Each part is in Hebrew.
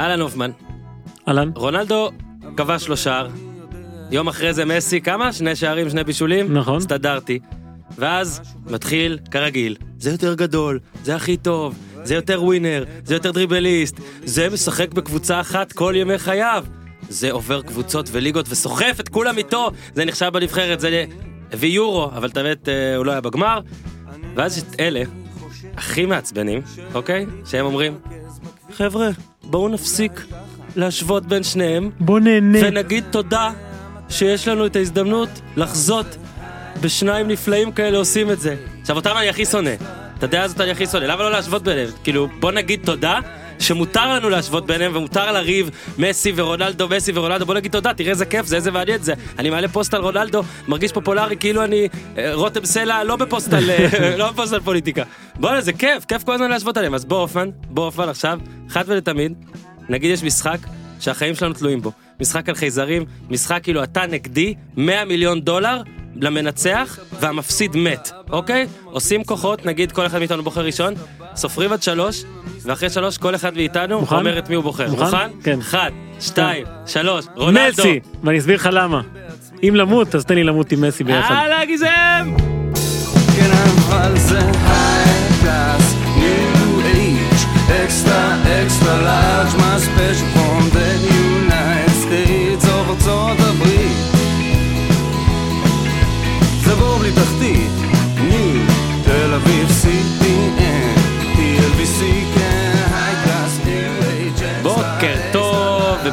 אהלן הופמן, אהלן. רונלדו כבש לו שער, יום אחרי זה מסי כמה? שני שערים, שני בישולים? נכון. הסתדרתי. ואז מתחיל כרגיל, זה יותר גדול, זה הכי טוב, זה יותר ווינר, זה יותר דריבליסט, זה משחק בקבוצה אחת כל ימי חייו. זה עובר קבוצות וליגות וסוחף את כולם איתו, זה נחשב בנבחרת, זה הביא יורו, אבל את האמת אה, הוא לא היה בגמר. ואז יש את אלה, הכי מעצבנים, אוקיי? שהם אומרים, חבר'ה, בואו נפסיק להשוות בין שניהם, בוא נהנה. ונגיד תודה שיש לנו את ההזדמנות לחזות בשניים נפלאים כאלה עושים את זה. עכשיו אותם אני הכי שונא. אתה יודע זאת אני הכי שונא, למה לא להשוות ביניהם? כאילו בוא נגיד תודה שמותר לנו להשוות ביניהם ומותר לריב מסי ורונלדו, מסי ורונלדו, בוא נגיד תודה, תראה איזה כיף זה, איזה מעניין זה. אני מעלה פוסט על רונלדו, מרגיש פופולרי כאילו אני אה, רותם סלע, לא בפוסט על, אה, לא בפוסט על פוליטיקה. בואנה זה כיף, כיף כל הזמן להשוות עליהם. אז בוא אופן, בוא אופן עכשיו, אחת ולתמיד, נגיד יש משחק שהחיים שלנו תלויים בו. משחק על חייזרים, משחק כאילו אתה נגדי, 100 מיליון דולר למנצח, והמפסיד מת, אוקיי? עושים כוחות, נגיד כל אחד מאיתנו בוחר ראשון, סופרים עד שלוש, ואחרי שלוש כל אחד מאיתנו מוכן? אומר את מי הוא בוחר. מוכן? מוכן? כן. אחד, שתיים, שלוש, רונלדו. מסי! ואני אסביר לך למה. אם למות, אז תן לי למות עם מסי ביחד. יאללה גזם! כן אבל זה extra extra large, my special from the United States of ארצות הברית.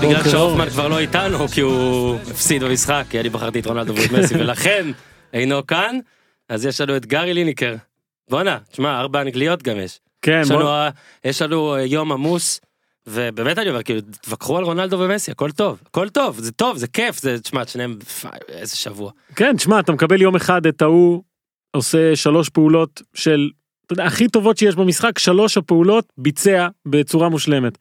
ובגלל בוקר שהופמן. כבר לא איתנו כי הוא הפסיד במשחק, כי אני בחרתי את רונלדו ואת מסי ולכן אינו כאן, אז יש לנו את גארי ליניקר. בואנה, תשמע, ארבע אנגליות גם יש. כן, יש לנו, בוא. יש לנו אה, יום עמוס, ובאמת אני אומר, כאילו, תתווכחו על רונלדו ומסי, הכל טוב, הכל טוב, זה טוב, זה כיף, זה, תשמע, שניהם, איזה שבוע. כן, תשמע, אתה מקבל יום אחד את ההוא עושה שלוש פעולות של, אתה יודע, הכי טובות שיש במשחק, שלוש הפעולות ביצע בצורה מושלמת.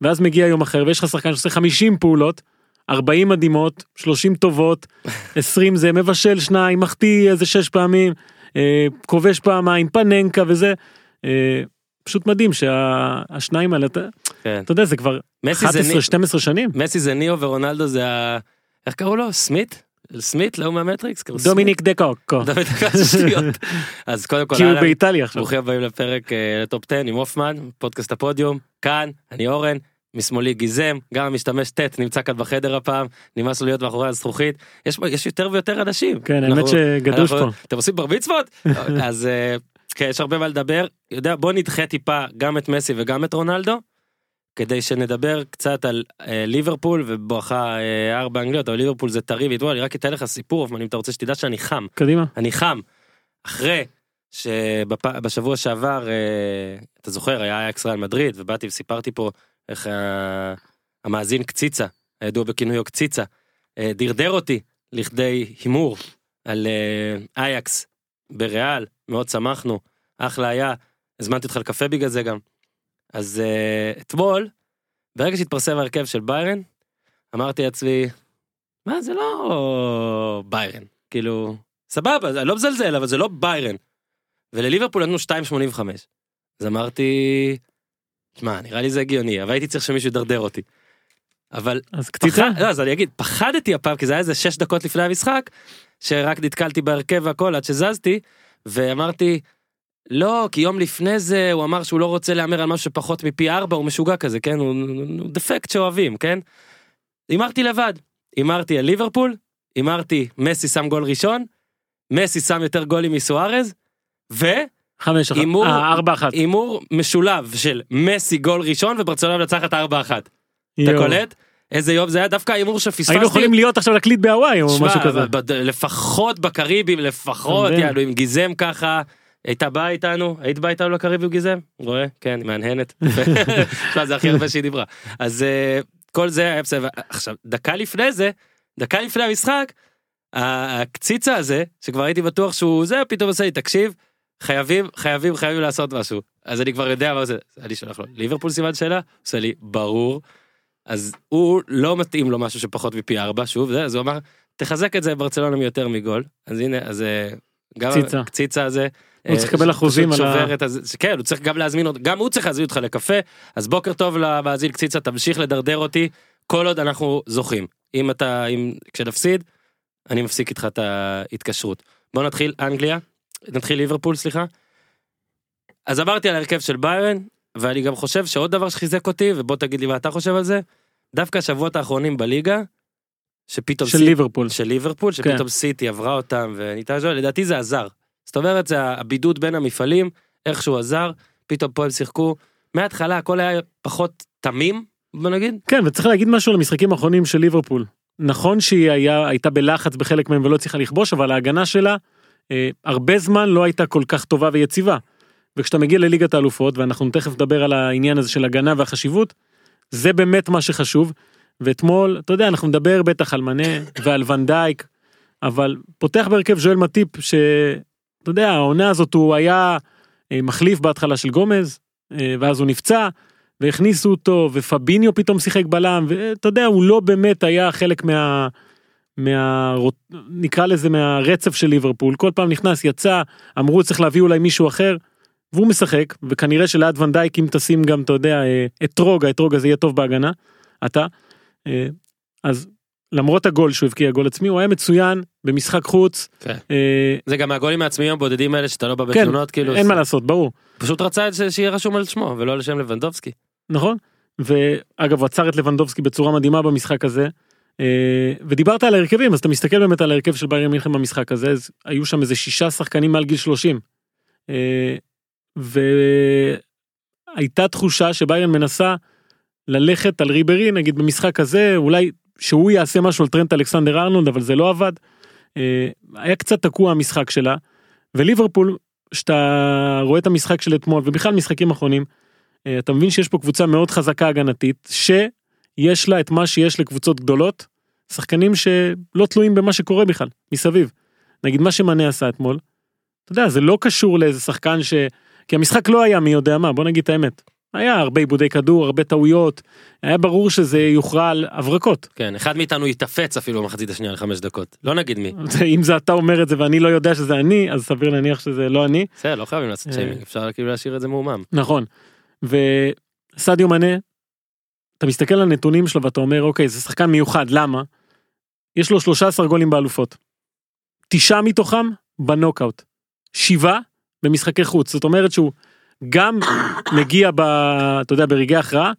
ואז מגיע יום אחר ויש לך שחקן שעושה 50 פעולות, 40 מדהימות, 30 טובות, 20 זה מבשל שניים, מחטיא איזה שש פעמים, אה, כובש פעמיים, פננקה וזה. אה, פשוט מדהים שהשניים האלה, אתה כן. אתה יודע, זה כבר מסי זה, ני- 11-12 שנים. מסי זה ניאו ורונלדו זה ה... איך קראו לו? סמית? סמית? לא מהמטריקס? קראו סמית? דומיניק דקה, שטויות. אז קודם כל, כי הוא. באיטליה עכשיו. ברוכים הבאים לפרק אה, לטופ 10 עם הופמן, פודקאסט הפודיום, כאן, אני אורן, משמאלי גיזם, גם המשתמש ט' נמצא כאן בחדר הפעם, נמאס לו להיות מאחורי הזכוכית, יש, יש יותר ויותר אנשים. כן, אנחנו- האמת שגדוש אנחנו- פה. אתם עושים בר מצוות? אז אה, כן, יש הרבה מה לדבר, יודע, בוא נדחה טיפה גם את מסי וגם את רונלדו, כדי שנדבר קצת על אה, ליברפול ובואכה אה, ארבע אנגליות, אבל ליברפול זה טרי וידוע, אני רק אתן לך סיפור, אבל אם אתה רוצה שתדע שאני חם. קדימה. אני חם. אחרי שבשבוע שעבר, אה, אתה זוכר, היה אקס ריאל מדריד, ובאתי וסיפרתי פה איך ה- המאזין קציצה, הידוע בכינויו קציצה, אה, דרדר אותי לכדי הימור על אה, אייקס בריאל, מאוד שמחנו, אחלה היה, הזמנתי אותך לקפה בגלל זה גם. אז אה, אתמול, ברגע שהתפרסם ההרכב של ביירן, אמרתי לעצמי, מה זה לא ביירן, כאילו, סבבה, אני לא מזלזל, אבל זה לא ביירן. ולליברפול נתנו 2.85. אז אמרתי, שמע, נראה לי זה הגיוני, אבל הייתי צריך שמישהו ידרדר אותי. אבל, אז קציצה? פחד, לא, אז אני אגיד, פחדתי הפעם, כי זה היה איזה 6 דקות לפני המשחק, שרק נתקלתי בהרכב והכל עד שזזתי, ואמרתי, לא, כי יום לפני זה הוא אמר שהוא לא רוצה להמר על משהו שפחות מפי 4, הוא משוגע כזה, כן? הוא, הוא דפקט שאוהבים, כן? הימרתי לבד. הימרתי על ליברפול, הימרתי מסי שם גול ראשון, מסי שם יותר גולים מסוארז, חמש אחת. הימור- אה, ארבע אחת. והימור משולב של מסי גול ראשון וברצלונה מנצחת 4-1. אתה יואו. קולט? איזה יום זה היה דווקא ההימור שפספסתי. היינו יכולים להיות עכשיו להקליט בהוואי או משהו כזה. לפחות בקריבים, לפחות, אתה? יענו, עם גיזם ככה. הייתה באה איתנו, היית באה איתנו לקריב עם גיזם? רואה? כן, מהנהנת. זה הכי הרבה שהיא דיברה. אז אה, כל זה היה בסדר. עכשיו, דקה לפני זה, דקה לפני המשחק, הקציצה הזה, שכבר הייתי בטוח שהוא זה, פתאום עושה לי, תקשיב, חייבים, חייבים, חייבים לעשות משהו. אז אני כבר יודע מה זה, אני שולח לו, ליברפול סימן שאלה? עושה לי, ברור. אז הוא לא מתאים לו משהו שפחות מפי ארבע, שוב, זה, אז הוא אמר, תחזק את זה ברצלונה מיותר מגול. אז הנה, אז אה, גם קציצה. הקציצה הזה, הוא צריך לקבל אחוזים על ה- הזה, כן, הוא צריך גם להזמין גם הוא צריך להזמין אותך לקפה, אז בוקר טוב לבאזיל קציצה, תמשיך לדרדר אותי, כל עוד אנחנו זוכים. אם אתה, אם, כשנפסיד, אני מפסיק איתך את ההתקשרות. בוא נתחיל, אנגליה, נתחיל ליברפול, סליחה. אז עברתי על ההרכב של ביירן, ואני גם חושב שעוד דבר שחיזק אותי, ובוא תגיד לי מה אתה חושב על זה, דווקא השבועות האחרונים בליגה, שפתאום של סיטי- ליברפול. של ליברפול, כן. שפתאום סיטי עברה אותם, וניתן לשאול, לדעתי זה עזר. זאת אומרת, זה הבידוד בין המפעלים, איכשהו עזר, פתאום פה הם שיחקו, מההתחלה הכל היה פחות תמים, בוא נגיד. כן, וצריך להגיד משהו על המשחקים האחרונים של ליברפול. נכון שהיא היה, הייתה בלחץ בחלק מהם ולא צריכה לכבוש, אבל ההגנה שלה הרבה זמן לא הייתה כל כך טובה ויציבה. וכשאתה מגיע לליגת האלופות, ואנחנו תכף נדבר על העניין הזה של הגנה והחשיבות, זה באמת מה שחשוב. ואתמול, אתה יודע, אנחנו נדבר בטח על מנה ועל ונדייק, אבל פותח בהרכב ז'ואל מטיפ, שאתה יודע, העונה הזאת הוא היה אה, מחליף בהתחלה של גומז, אה, ואז הוא נפצע, והכניסו אותו, ופביניו פתאום שיחק בלם, ואתה יודע, הוא לא באמת היה חלק מה... מה... נקרא לזה מהרצף של ליברפול, כל פעם נכנס, יצא, אמרו צריך להביא אולי מישהו אחר, והוא משחק, וכנראה שליד ונדייק אם תשים גם, אתה יודע, אה, אתרוג, האתרוג הזה יהיה טוב בהגנה, אתה. אה, אז למרות הגול שהוא הבקיע, גול עצמי, הוא היה מצוין במשחק חוץ. כן. אה, זה גם מהגולים העצמיים הבודדים האלה שאתה לא בא כן, בתלונות, כאילו, אין מה לעשות, ברור. פשוט רצה זה שיהיה רשום על שמו, ולא על שם לבנדובסקי. נכון? ואגב הוא עצר את לבנדובסקי בצורה מדהימה במשחק הזה. אה, ודיברת על ההרכבים אז אתה מסתכל באמת על ההרכב של ביירן מינכן במשחק הזה אז היו שם איזה שישה שחקנים מעל גיל 30. אה, והייתה תחושה שביירן מנסה ללכת על ריברי נגיד במשחק הזה אולי שהוא יעשה משהו על טרנט אלכסנדר ארנולד אבל זה לא עבד. אה, היה קצת תקוע המשחק שלה. וליברפול שאתה רואה את המשחק של אתמול ובכלל משחקים אחרונים. אתה מבין שיש פה קבוצה מאוד חזקה הגנתית שיש לה את מה שיש לקבוצות גדולות שחקנים שלא תלויים במה שקורה בכלל מסביב. נגיד מה שמנה עשה אתמול. אתה יודע זה לא קשור לאיזה שחקן ש... כי המשחק לא היה מי יודע מה בוא נגיד את האמת. היה הרבה עיבודי כדור הרבה טעויות היה ברור שזה יוכרע על הברקות. כן, אחד מאיתנו יתאפץ אפילו במחצית השנייה לחמש דקות, לא נגיד מי. אם זה אתה אומר את זה ואני לא יודע שזה אני אז סביר להניח שזה לא אני. בסדר, לא חייבים לעשות אה. שיימינג, אפשר כאילו להשאיר את זה מעומם. נכון. וסדיו מנה, אתה מסתכל על הנתונים שלו ואתה אומר אוקיי זה שחקן מיוחד למה? יש לו 13 גולים באלופות. תשעה מתוכם בנוקאוט. שבעה במשחקי חוץ זאת אומרת שהוא גם מגיע ב... אתה יודע ברגעי הכרעה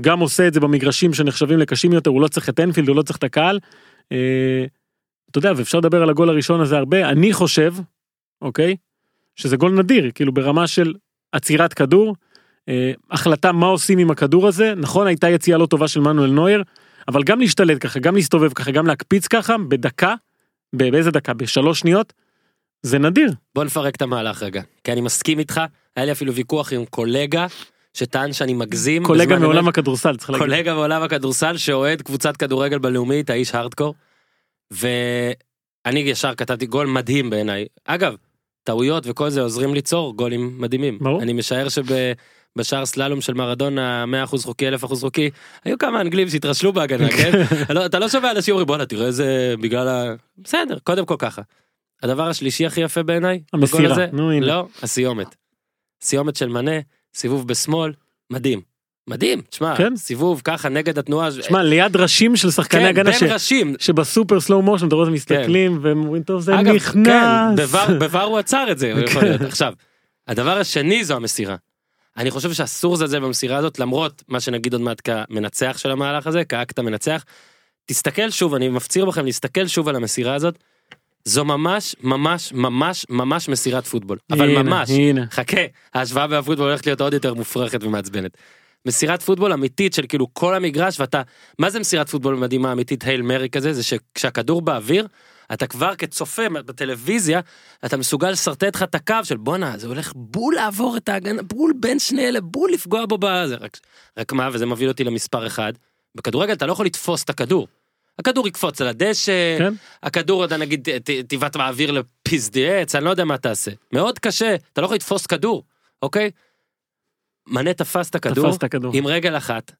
גם עושה את זה במגרשים שנחשבים לקשים יותר הוא לא צריך את אנפילד הוא לא צריך את הקהל. אה, אתה יודע ואפשר לדבר על הגול הראשון הזה הרבה אני חושב אוקיי שזה גול נדיר כאילו ברמה של עצירת כדור החלטה מה עושים עם הכדור הזה נכון הייתה יציאה לא טובה של מנואל נויר אבל גם להשתלט ככה גם להסתובב ככה גם להקפיץ ככה בדקה באיזה דקה בשלוש שניות זה נדיר בוא נפרק את המהלך רגע, כי אני מסכים איתך, היה לי אפילו ויכוח עם קולגה שטען שאני מגזים. קולגה מעולם אמת. הכדורסל צריך להגיד. קולגה מעולם הכדורסל שאוהד קבוצת כדורגל בלאומית, האיש הארדקור. ואני ישר כתבתי גול מדהים בעיניי. אגב, טעויות וכל זה עוזרים ליצור גולים מדהימים. ברור. אני משער שבשער סללום של מרדונה 100% חוקי 1000% חוקי היו כמה אנגלים שהתרשלו בהגנה כן לא, אתה לא שומע אנשים אומרים בואנה תראה איזה בגלל ה... בסדר קודם כל ככה. הדבר השלישי הכי יפה בעיניי המסירה, הזה, נו, הנה. לא הסיומת. סיומת של מנה סיבוב בשמאל מדהים מדהים תשמע כן. סיבוב ככה נגד התנועה שמע ליד ראשים של שחקני כן, הגנה ש- ראשים שבסופר סלואו מושן אתה רואה אותם מסתכלים והם אומרים טוב זה אגב, כן, נכנס. בבר, בבר הוא עצר את זה, כן. עכשיו, הדבר השני זו המסירה. אני חושב שאסור לזלזל במסירה הזאת, למרות מה שנגיד עוד מעט כמנצח של המהלך הזה, כאקט המנצח. תסתכל שוב, אני מפציר בכם להסתכל שוב על המסירה הזאת. זו ממש, ממש, ממש, ממש מסירת פוטבול. אבל הנה, ממש. הנה. חכה, ההשוואה בפוטבול הולכת להיות עוד יותר מופרכת ומעצבנת. מסירת פוטבול אמיתית של כאילו כל המגרש ואתה, מה זה מסירת פוטבול מדהימה אמיתית הייל מרי כזה? זה שכשהכדור באוויר, אתה כבר כצופה בטלוויזיה, אתה מסוגל לשרטט לך את הקו של בואנה, זה הולך בול לעבור את ההגנה, בול בין שני אלה, בול לפגוע בו בזה. רק, רק מה, וזה מביא אותי למספר אחד, בכדורגל אתה לא יכול לתפוס את הכדור. הכדור יקפוץ על הדשא, כן. הכדור אתה נגיד תבעט באוויר לפסדי עץ, אני לא יודע מה תעשה. מאוד קשה, אתה לא יכול לתפוס כדור, אוקיי? מנה תפס את הכדור, תפס את הכדור. עם רגל אחת,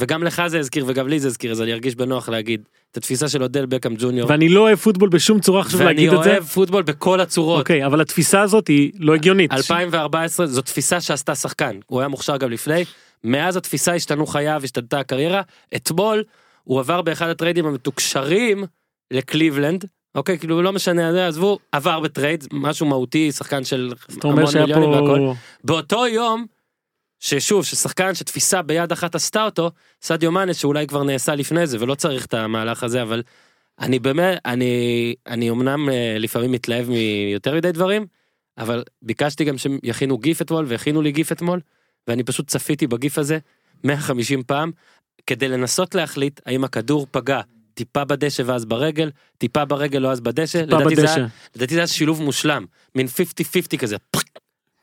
וגם לך זה הזכיר וגם לי זה הזכיר, אז אני ארגיש בנוח להגיד את התפיסה של אודל בקאם ג'וניור. ואני לא אוהב פוטבול בשום צורה חשוב ואני להגיד את זה. אוהב פוטבול בכל הצורות. אוקיי, אבל התפיסה הזאת היא לא הגיונית. 2014 זו תפיסה שעשתה שחקן, הוא היה מוכשר גם לפני, מאז התפיסה השתנו חייו, השתנתה הקריירה, אתמול הוא עבר באחד הטריידים המתוקשרים לקליבלנד, אוקיי, כאילו לא משנה, זה, עזבו, עבר בטרייד, משהו מהותי, שחקן של המון מיליונים והכל. באותו יום, ששוב, ששחקן שתפיסה ביד אחת עשתה אותו, סדיו מאנה שאולי כבר נעשה לפני זה ולא צריך את המהלך הזה, אבל אני באמת, אני, אני אמנם אה, לפעמים מתלהב מיותר מדי דברים, אבל ביקשתי גם שהם יכינו גיף אתמול והכינו לי גיף אתמול, ואני פשוט צפיתי בגיף הזה 150 פעם, כדי לנסות להחליט האם הכדור פגע טיפה בדשא ואז ברגל, טיפה ברגל לא אז בדשא, טיפה לדעתי זה בדשא. היה- לדעתי זה היה שילוב מושלם, מין 50-50 כזה,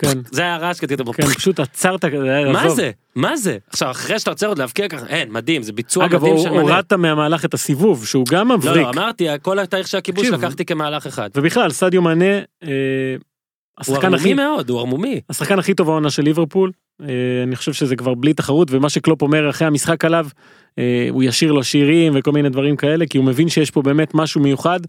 כן, זה היה הרעש כזה, כן, פשוט עצרת כזה, מה. זה? מה זה? עכשיו אחרי שאתה עוצר עוד להבקיע ככה, אין, מדהים, זה ביצוע אגב, מדהים של מנה. הורדת מהמהלך את הסיבוב, שהוא גם לא, מבריק. לא, אמרתי, כל התהליך של הכיבוש לקחתי כמהלך אחד. ובכלל, סדיו מאנה, אה, הוא השחקן ערמומי הכי... מאוד, הוא ערמומי. השחקן הכי טוב העונה של ליברפול, אה, אני חושב שזה כבר בלי תחרות, ומה שקלופ אומר אחרי המשחק עליו, אה, הוא ישיר לו שירים וכל מיני דברים כאלה, כי הוא מבין שיש פה באמת משהו מיוחד,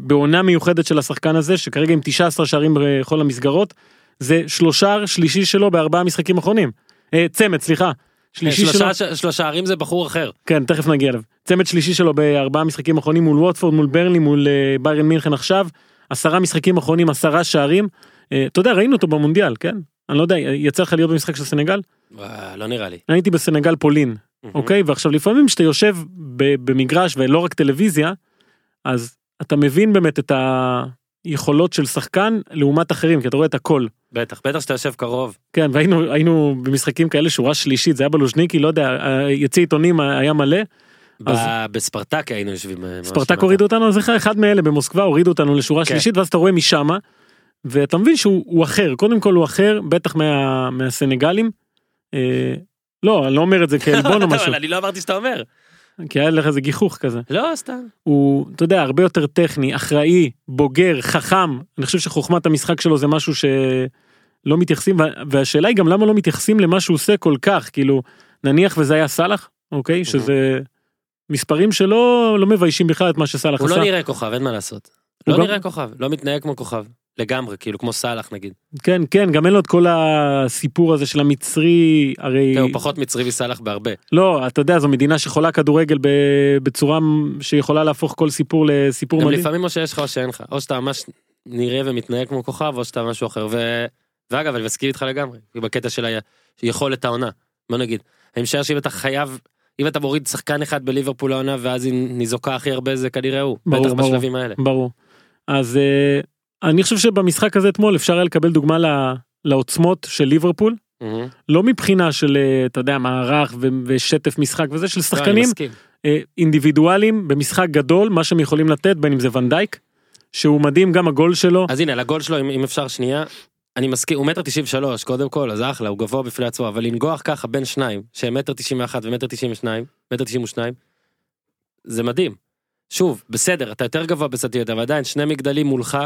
בעונה מיוחדת של השחקן הזה, שכרגע עם 19 שערים בכל המסגרות, זה שלושה שלישי שלו בארבעה משחקים אחרונים. אה, צמד, סליחה. שלישי שלו, שלושה- שלושה ערים זה בחור אחר. כן, תכף נגיע אליו. צמד שלישי שלו בארבעה משחקים אחרונים מול ווטפורד, מול ברלי, מול אה, ביירן מינכן עכשיו. עשרה משחקים אחרונים, עשרה שערים. אה, אתה יודע, ראינו אותו במונדיאל, כן? אני לא יודע, יצא לך להיות במשחק של סנגל? וואו, לא נראה לי. הייתי בסנגל פולין, אוקיי? ועכשיו לפעמים כשאתה יושב במגרש ולא רק טלוויזיה, אז אתה מבין באמת את היכולות של שחקן לעומת אחרים, כי אתה רואה את הכל. בטח, בטח שאתה יושב קרוב. כן, והיינו היינו במשחקים כאלה שורה שלישית, זה היה בלוז'ניקי, לא יודע, יציא עיתונים היה מלא. אז- בספרטק היינו יושבים. אה, ספרטק. הורידו אותנו, אז אחד- מאלה במוסקבה הורידו אותנו לשורה כן. שלישית, ואז אתה רואה משמה, ואתה מבין שהוא הוא אחר, קודם כל הוא אחר, בטח מה, מהסנגלים. אה, לא, אני לא אומר את זה כעלבון או משהו, אני לא אמרתי שאתה אומר. כי היה לך איזה גיחוך כזה. לא, סתם. הוא, אתה יודע, הרבה יותר טכני, אחראי, בוגר, חכם. אני חושב שחוכמת המשחק שלו זה משהו שלא מתייחסים, וה- והשאלה היא גם למה לא מתייחסים למה שהוא עושה כל כך, כאילו, נניח וזה היה סאלח, אוקיי? שזה מספרים שלא לא מביישים בכלל את מה שסאלח הוא עשה. לא נראה כוכב, אין מה לעשות. הוא לא גם- נראה כוכב, לא מתנהג כמו כוכב. לגמרי, כאילו כמו סאלח נגיד. כן, כן, גם אין לו את כל הסיפור הזה של המצרי, הרי... כן, הוא פחות מצרי מסאלח בהרבה. לא, אתה יודע, זו מדינה שחולה כדורגל בצורה שיכולה להפוך כל סיפור לסיפור גם מדהים. לפעמים או שיש לך או שאין לך. או שאתה ממש נראה ומתנהג כמו כוכב, או שאתה משהו אחר. ו... ואגב, אני מסכים איתך לגמרי. בקטע של היכולת העונה. בוא נגיד. אני משער שאם אתה חייב, אם אתה מוריד שחקן אחד בליברפול העונה, ואז היא ניזוקה הכי הרבה, זה כנראה הוא. ברור, בטח ברור. בשלבים האלה. ברור. אז אה, אני חושב שבמשחק הזה אתמול אפשר היה לקבל דוגמה ל- לעוצמות של ליברפול, מהמם. לא מבחינה של, אה, אתה יודע, מערך ו- ושטף משחק וזה, של לא, שחקנים. אה, אינדיבידואלים במשחק גדול, מה שהם יכולים לתת, בין אם זה ונדייק, שהוא מדהים, גם הגול שלו. אז הנה, לגול שלו, אם, אם אפשר שנייה, אני מסכים, הוא מטר תשעים ושלוש, קודם כל, אז אחלה, הוא גבוה בפני עצמו, אבל לנגוח ככה בין שניים, שהם מטר תשעים ואחת ומטר תשעים ושניים, מטר תשעים ושניים, זה מדהים. שוב, בסדר, אתה יותר גבוה בסטיות, אבל עדיין שני מגדלים מולך,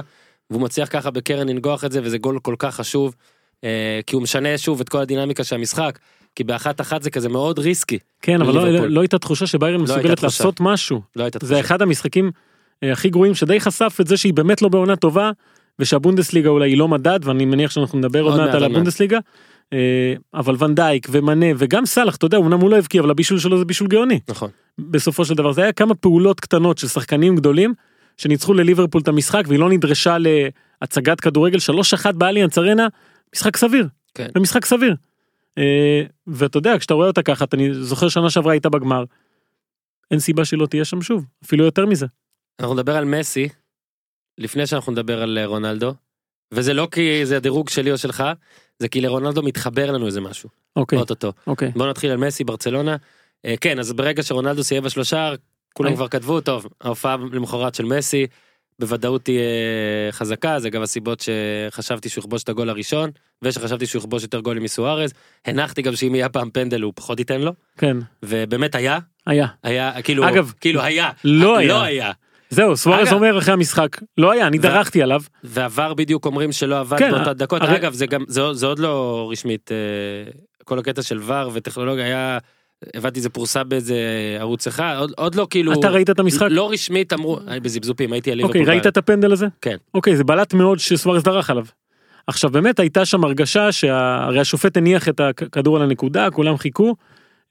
והוא מצליח ככה בקרן לנגוח את זה, וזה גול כל כך חשוב, אה, כי הוא משנה שוב את כל הדינמיקה של המשחק, כי באחת אחת זה כזה מאוד ריסקי, כן, אבל לא, ליברפול. לא הייתה תחושה שביירן הייתה מסוגלת תחושה. לעשות משהו. לא הייתה זה תחושה. אחד המשחקים אה, הכי גרועים שדי חשף את זה שהיא באמת לא בעונה טובה ושהבונדסליגה אולי היא לא מדד ואני מניח שאנחנו נדבר עוד עוד מעט מעט, על. הבונדסליגה. אה, אבל ונדייק ומנה וגם סאלח אתה יודע אמנם הוא לא הבקיע אבל הבישול שלו זה בישול גאוני נכון. בסופו של דבר זה היה כמה פעולות קטנות של שחקנים גדולים שניצחו לליברפול את המשחק והיא לא נדרשה להצגת כדורגל 3-1 באליאנס ארנה משחק סביר. כן. משחק סביר. אה, ואתה יודע כשאתה רואה אותה ככה אני זוכר שנה שעברה הייתה בגמר. אין סיבה שהיא לא תהיה שם שוב אפילו יותר מזה. אנחנו נדבר על מסי, לפני שאנחנו נדבר על אה, רונלדו, וזה לא כי זה הדירוג שלי או שלך, זה כי לרונלדו מתחבר לנו איזה משהו, אוקיי אוטוטו. אוקיי. בוא נתחיל על מסי, ברצלונה. אה, כן, אז ברגע שרונלדו סיים בשלושה, כולם. כבר כתבו, טוב, ההופעה למחרת של מסי, בוודאות תהיה חזקה, זה גם הסיבות שחשבתי שהוא יכבוש את הגול הראשון, ושחשבתי שהוא יכבוש יותר גולים מסוארז. הנחתי גם שאם יהיה פעם פנדל הוא פחות ייתן לו, כן ובאמת היה, היה היה, כאילו, אגב, כאילו היה, לא היה. לא היה. זהו סוארז. אומר אחרי המשחק לא היה אני דרכתי עליו ועבר בדיוק אומרים שלא עבד כן, באותה דקות הרי- אגב זה גם זה, זה עוד לא רשמית אה, כל הקטע של ור וטכנולוגיה היה הבנתי זה פורסם באיזה ערוץ אחד, עוד, עוד לא כאילו, אתה ראית את המשחק? לא רשמית אמרו, בזיבזופים, הייתי על ליברפול. אוקיי, ראית את הפנדל הזה? כן. אוקיי, זה בלט מאוד שסוארז דרך עליו. עכשיו באמת הייתה שם הרגשה שהרי השופט הניח את הכדור על הנקודה, כולם חיכו.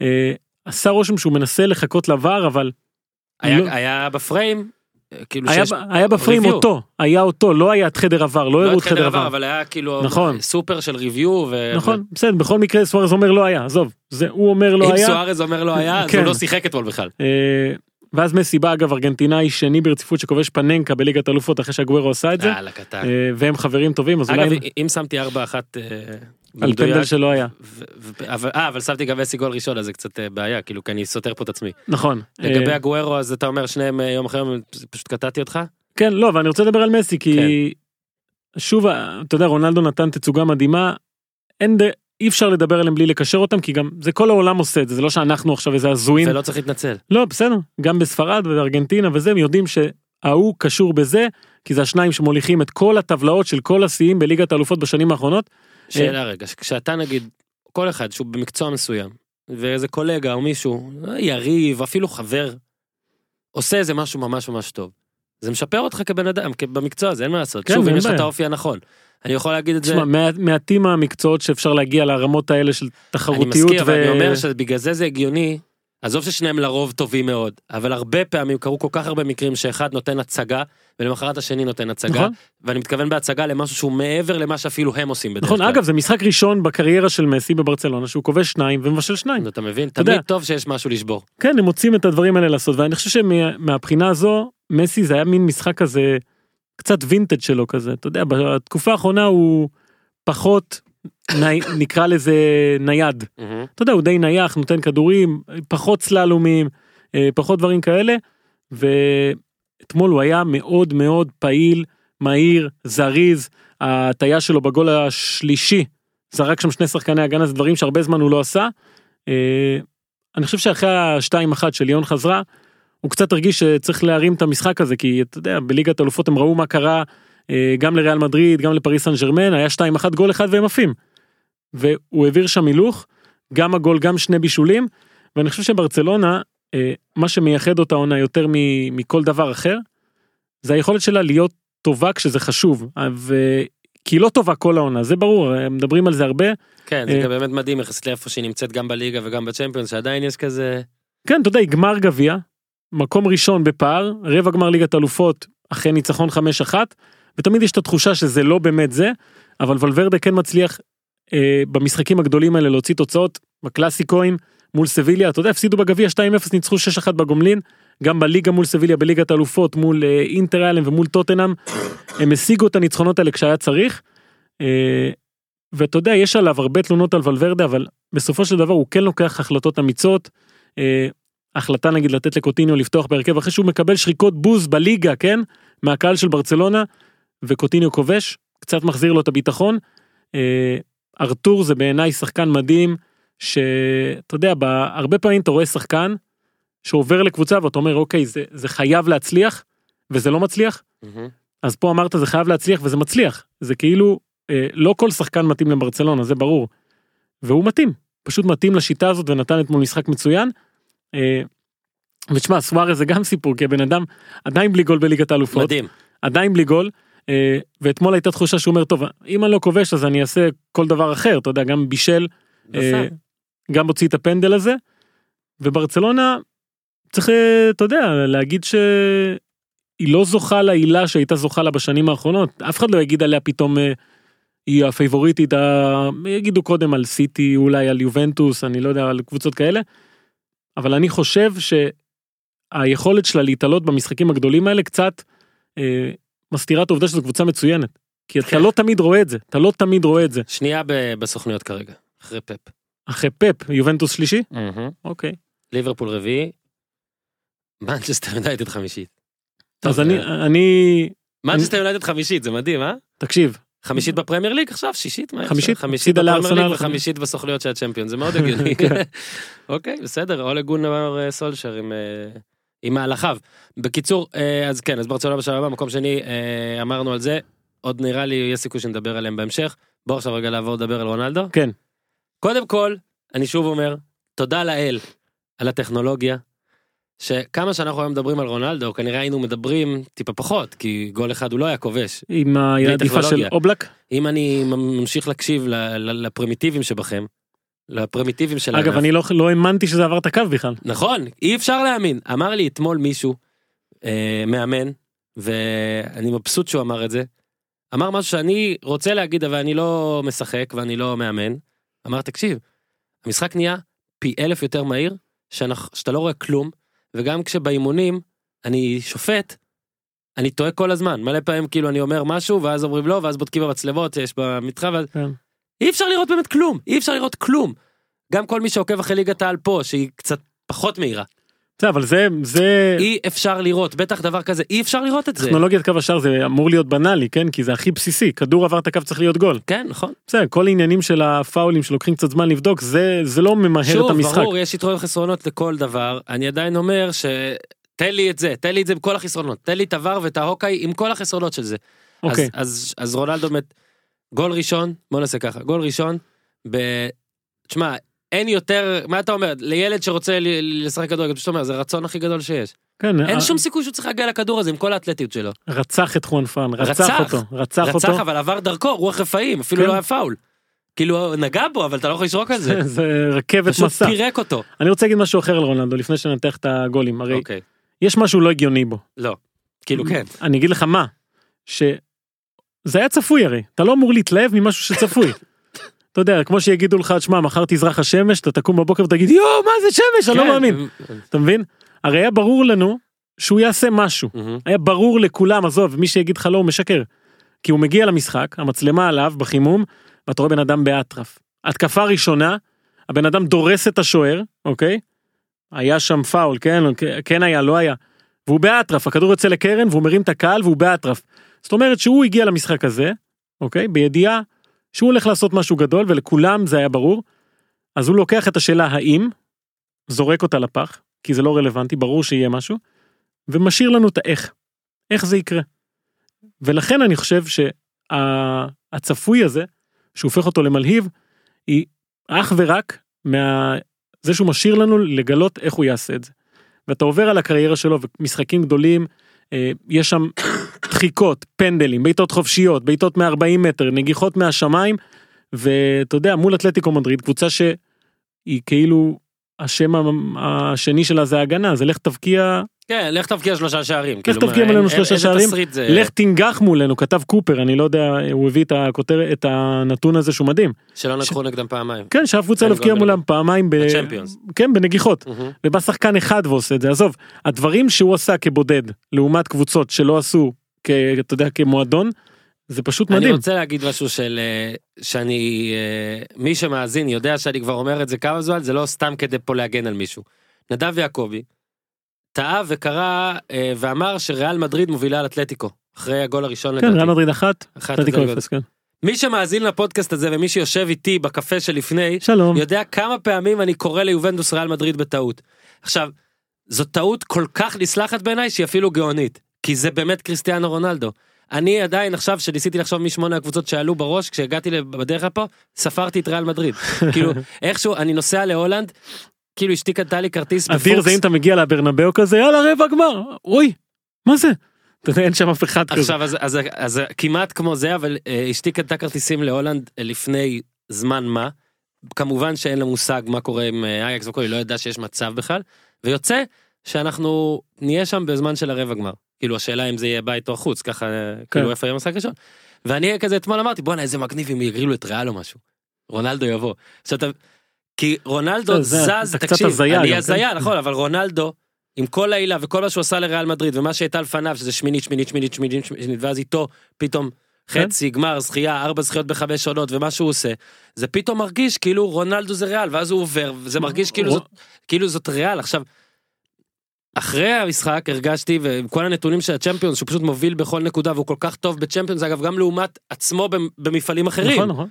אה, עשה רושם שהוא מנסה לחכות לVAR, אבל היה, לא- היה בפריים, כאילו היה, שיש- היה בפריים. אותו, היה אותו, לא היה את חדר עבר, לא לא הראו את חדר עבר. אבל היה כאילו נכון. סופר של ריוויו. ו... נכון, בסדר, בכל מקרה סוארז אומר לא היה, עזוב, זה הוא אומר לא אם היה. סוארז אומר לא היה, אז כן. הוא לא שיחק אתמול בכלל. אה, ואז מסי בא אגב ארגנטינאי שני ברציפות שכובש פננקה בליגת אלופות אחרי שהגוורו עשה את זה, יאללה קטן. אה, והם חברים טובים אז אגב, אולי אם שמתי 4-1 אה, על פנדל שלא היה, אבל אה, אבל שמתי גם מסי גול ראשון אז זה קצת אה, בעיה כאילו כי אני סותר פה את עצמי. נכון. לגבי אה, הגוארו אז אתה אומר שניהם אה, יום אחרי יום פשוט קטעתי אותך. כן לא ואני רוצה לדבר על מסי כי כן. שוב אתה יודע רונלדו נתן תצוגה מדהימה אין אי אפשר לדבר עליהם בלי לקשר אותם כי גם זה כל העולם עושה את זה זה לא שאנחנו עכשיו איזה הזויים ולא צריך להתנצל. לא בסדר גם בספרד ובארגנטינה וזה הם יודעים שההוא קשור בזה כי זה השניים שמוליכים את כל הטבלאות של כל השיאים בליגת האלופות בשנים האחרונות. שאלה רגע כשאתה נגיד כל אחד שהוא במקצוע מסוים ואיזה קולגה או מישהו אה, יריב אפילו חבר עושה איזה משהו ממש ממש טוב. זה משפר אותך כבן אדם במקצוע הזה אין מה לעשות כן, שוב אם יש לך את. האופי הנכון. אני יכול להגיד את זה. תשמע, מעט- מעטים המקצועות שאפשר להגיע לרמות האלה של אני תחרותיות מסכים, אבל אני אומר שבגלל זה זה הגיוני, עזוב ששניהם לרוב טובים מאוד, אבל הרבה פעמים קרו כל כך הרבה מקרים שאחד נותן הצגה, ולמחרת השני נותן הצגה, נכון. ואני מתכוון בהצגה למשהו שהוא מעבר למה שאפילו הם עושים בדרך נכון כלל. אגב זה משחק ראשון בקריירה של מסי בברצלונה שהוא כובש שניים ומבשל שניים. אתה מבין? אתה יודע. תמיד טוב שיש משהו לשבור. כן הם מוצאים את הדברים האלה לעשות ואני חושב שמהבחינה הזו מסי זה היה מין משחק כזה קצת וינטג' שלו כזה אתה יודע בתקופה האחרונה הוא פחות נקרא לזה נייד אתה יודע הוא די נייח נותן כדורים פחות סללומים אה, פחות דברים כאלה ואתמול הוא היה מאוד מאוד פעיל מהיר זריז ההטייה שלו בגול השלישי זרק שם שני שחקני הגנה זה דברים שהרבה זמן הוא לא עשה. אה, אני חושב שאחרי השתיים אחת של ליאון חזרה הוא קצת הרגיש שצריך להרים את המשחק הזה כי אתה יודע בליגת אלופות הם ראו מה קרה אה, גם לריאל מדריד גם לפריס סן ג'רמן היה שתיים אחת גול אחד והם עפים. והוא העביר שם הילוך גם הגול גם שני בישולים ואני חושב שברצלונה אה, מה שמייחד אותה עונה יותר מכל דבר אחר זה היכולת שלה להיות טובה כשזה חשוב ו... כי היא לא טובה כל העונה זה ברור אה, מדברים על זה הרבה כן, זה אה. גם באמת מדהים יחסית לאיפה שהיא נמצאת גם בליגה וגם בצ'מפיונס, שעדיין יש כזה... כן אתה יודע היא גמר גביע מקום ראשון בפער רבע גמר ליגת אלופות אחרי ניצחון 5-1 ותמיד יש את התחושה שזה לא באמת זה אבל ולוורדה כן מצליח אה, במשחקים הגדולים האלה להוציא תוצאות בקלאסיקואים מול סביליה אתה יודע הפסידו בגביע 2-0 ניצחו 6-1 בגומלין גם בליגה מול סביליה בליגת האלופות מול אה, אינטר אלם ומול טוטנאם הם השיגו את הניצחונות האלה כשהיה צריך. אה, ואתה יודע יש עליו הרבה תלונות על ולוורדה אבל בסופו של דבר הוא כן לוקח החלטות אמיצות. אה, החלטה נגיד לתת לקוטיניו לפתוח בהרכב אחרי שהוא מקבל שריקות בוז בליגה כן מהקהל של ברצלונה וקוטיניו כובש קצת מחזיר לו את הביטחון. אה, ארתור זה בעיניי שחקן מדהים שאתה יודע בה- הרבה פעמים אתה רואה שחקן שעובר לקבוצה ואתה אומר אוקיי זה, זה חייב להצליח וזה לא מצליח אז פה אמרת זה חייב להצליח וזה מצליח זה כאילו אה, לא כל שחקן מתאים לברצלונה זה ברור. והוא מתאים פשוט מתאים לשיטה הזאת ונתן אתמול משחק מצוין. אה, ותשמע סוארז זה גם סיפור כי הבן אדם עדיין בלי גול בליגת האלופות מדהים. עדיין בלי גול. אה, ואתמול הייתה תחושה שהוא אומר טוב אם אני לא כובש אז אני אעשה כל דבר אחר אתה יודע גם בישל אה, גם הוציא את הפנדל הזה. וברצלונה צריך אה, אתה יודע להגיד שהיא לא זוכה לעילה שהייתה זוכה לה בשנים האחרונות אף אחד לא יגיד עליה פתאום היא הפייבוריטית ה- יגידו קודם על סיטי אולי על יובנטוס אני לא יודע על קבוצות כאלה. אבל אני חושב שהיכולת שלה להתעלות במשחקים הגדולים האלה קצת אה, מסתירה את העובדה שזו קבוצה מצוינת. כי אתה כן. לא תמיד רואה את זה אתה לא תמיד רואה את זה שנייה ב- בסוכניות כרגע, אחרי פפ. אחרי פפ יובנטוס שלישי אוקיי ליברפול רביעי, מנצ'סטר יונייטד חמישית. אז אני אה, אני מנצ'סטר יונייטד חמישית, זה מדהים, אה? תקשיב חמישית בפרמייר ליג עכשיו, שישית? חמישית? חמישית בפרמייר. ליג וחמישית בסוכניות של הצ'מפיון, זה מאוד הגיוני. כן. אוקיי, בסדר, אולה גונר אה, סולשר עם... עם מהלכיו. בקיצור, אה, אז כן, אז ברצלונה בשלב הבא, מקום שני, אה, אמרנו על זה, עוד נראה לי יש סיכוי שנדבר עליהם בהמשך. בוא עכשיו רגע לעבור לדבר על רונלדו. כן קודם כל, אני שוב אומר, תודה לאל על הטכנולוגיה, שכמה שאנחנו היום מדברים על רונלדו, כנראה היינו מדברים טיפה פחות, כי גול אחד הוא לא היה כובש. עם העדיפה של. אובלק. אם אני ממשיך להקשיב לפרימיטיבים שבכם, לפרימיטיבים של אגב. אני לא לא האמנתי שזה עבר את הקו בכלל. נכון, אי אפשר להאמין. אמר לי אתמול מישהו, אה, מאמן, ואני מבסוט שהוא אמר את זה, אמר משהו שאני רוצה להגיד אבל אני לא משחק ואני לא מאמן. אמר תקשיב, המשחק נהיה פי אלף יותר מהיר, שאנחנו, שאתה לא רואה כלום, וגם כשבאימונים אני שופט, אני טועה כל הזמן, מלא פעמים כאילו אני אומר משהו ואז אומרים לא ואז בודקים במצלמות שיש במתחם, ואז... כן. אי אפשר לראות באמת כלום, אי אפשר לראות כלום. גם כל מי שעוקב אחרי ליגת העל פה שהיא קצת פחות מהירה, בסדר, אבל זה זה אי אפשר לראות, בטח דבר כזה, אי אפשר לראות את זה. טכנולוגיית קו השער זה אמור להיות בנאלי כן כי זה הכי בסיסי כדור עבר את הקו צריך להיות גול. כן נכון. בסדר כל העניינים של הפאולים שלוקחים קצת זמן לבדוק זה זה לא ממהר את שוב, המשחק. ברור, יש יתרונות וחסרונות לכל דבר, אני עדיין אומר ש... תן לי את זה, תן לי את זה עם כל החסרונות, תן לי את הוואר ואת ההוקאי עם כל החסרונות של זה. אוקיי. אז, אז, אז רונלדו באמת, גול ראשון, בוא נעשה ככה, גול ראשון, ב... תשמע, אין יותר, מה אתה אומר, לילד שרוצה לשחק כדורגל, פשוט אומר, זה הרצון הכי גדול שיש. כן, אין אה, שום סיכוי שהוא צריך להגיע לכדור הזה עם כל האתלטיות שלו. רצח את חואנפראן רצח רצח. אותו רצח רצח אותו. אבל עבר דרכו, רוח רפאים, אפילו כן. לא היה פאול. כאילו, נגע בו, אבל אתה לא יכול לשרוק על זה. זה רכבת פשוט משא. פירק אותו. אני רוצה להגיד משהו אחר על רונלדו לפני שננתח את הגולים הרי אוקיי, יש משהו לא הגיוני בו. לא. כאילו כן. אני אגיד לך מה. שזה היה צפוי הרי אתה לא אמור להתלהב ממשהו שצפוי. אתה יודע כמו שיגידו לך שמע מחר תזרח השמש אתה תקום בבוקר ותגיד יואו מה זה שמש אני לא כן. מאמין אתה מבין הרי היה ברור לנו שהוא יעשה משהו. היה ברור לכולם עזוב מי שיגיד לך לא הוא משקר. כי הוא מגיע למשחק המצלמה עליו בחימום ואתה רואה בן אדם באטרף. התקפה ראשונה הבן אדם דורס את השוער אוקיי. היה שם פאול כן כן היה לא היה. והוא באטרף הכדור יוצא לקרן והוא מרים את הקהל והוא באטרף. זאת אומרת שהוא הגיע למשחק הזה אוקיי בידיעה שהוא הולך לעשות משהו גדול ולכולם זה היה ברור. אז הוא לוקח את השאלה האם זורק אותה לפח כי זה לא רלוונטי ברור שיהיה משהו ומשאיר לנו את האיך. איך זה יקרה. ולכן אני חושב שהצפוי הזה שהופך אותו למלהיב היא אך ורק מה... זה שהוא משאיר לנו לגלות איך הוא יעשה את זה. ואתה עובר על הקריירה שלו ומשחקים גדולים אה, יש שם דחיקות פנדלים בעיטות חופשיות בעיטות מ-40 מטר נגיחות מהשמיים ואתה יודע מול אתלטיקו מדריד קבוצה שהיא כאילו השם השני שלה זה הגנה זה לך תבקיע כן, לך תבקיע שלושה שערים. כאילו, תבקיע מולנו שלושה שערים, זה- לך תנגח מולנו כתב קופר אני לא יודע הוא הביא את הכותר את הנתון הזה שהוא מדהים שלא נגחו נגדם פעמיים. כן שאף קבוצה אין לא הבקיעה מולם פעמיים ב... בצ'מפיונס. כן בנגיחות. ובא שחקן אחד ועושה את זה עזוב הדברים שהוא עשה כבודד לעומת קבוצות שלא עשו. אתה יודע כמועדון זה פשוט אני מדהים. רוצה להגיד משהו של אה, שאני אה, מי שמאזין יודע שאני כבר אומר את זה כמה זמן זה לא סתם כדי פה להגן על מישהו. נדב יעקבי טעה וקרא אה, ואמר שריאל מדריד מובילה על אתלטיקו אחרי הגול הראשון כן. ריאל מדריד אחת, אחת אתלטיקו אפס כן. מי שמאזין לפודקאסט הזה ומי שיושב איתי בקפה שלפני שלום. יודע כמה פעמים אני קורא ליובנדוס ריאל מדריד בטעות. עכשיו, זו טעות כל כך נסלחת בעיניי שהיא אפילו גאונית, כי זה באמת קריסטיאנו רונלדו. אני עדיין עכשיו שניסיתי לחשוב משמונה הקבוצות שעלו בראש כשהגעתי בדרך לפה ספרתי את ריאל מדריד כאילו איכשהו אני נוסע להולנד כאילו אשתי קנתה לי כרטיס אדיר זה אם אתה מגיע לברנבאו כזה יאללה רבע גמר אוי מה זה. אין שם אף אחד כזה. עכשיו אז, אז, אז כמעט כמו זה אבל אה, אשתי קנתה כרטיסים להולנד אה, לפני זמן מה. כמובן שאין לה מושג מה קורה עם אה, אייקס וכל היא לא ידעה שיש מצב בכלל ויוצא שאנחנו נהיה שם בזמן של הרבע גמר כאילו השאלה אם זה יהיה בית או חוץ ככה אה, כאילו איפה יהיה המשחק ראשון. ואני כזה אתמול אמרתי בואנה איזה מגניב אם יגרילו את ריאל או משהו. רונלדו יבוא. עכשיו אתה כי רונלדו זה- זה- זז זה קצת תקשיב הזיה אני הזיה כן? נכון אבל רונלדו עם כל העילה וכל מה שהוא עשה לריאל מדריד ומה שהייתה לפניו שזה שמינית שמינית שמינית שמינית שמינית ואז איתו פתאום כן. חצי גמר זכייה ארבע זכיות בחמש עונות ומה שהוא עושה זה פתאום מרגיש כאילו רונלדו זה ריאל ואז הוא עובר וזה מרגיש כאילו זאת כאילו זאת ריאל עכשיו. אחרי המשחק הרגשתי ועם כל הנתונים של הצ'מפיונס שהוא פשוט מוביל בכל נקודה והוא כל כך טוב בצ'מפיונס אגב גם לעומת עצמו במ- במפעלים אחרים נכון נכון.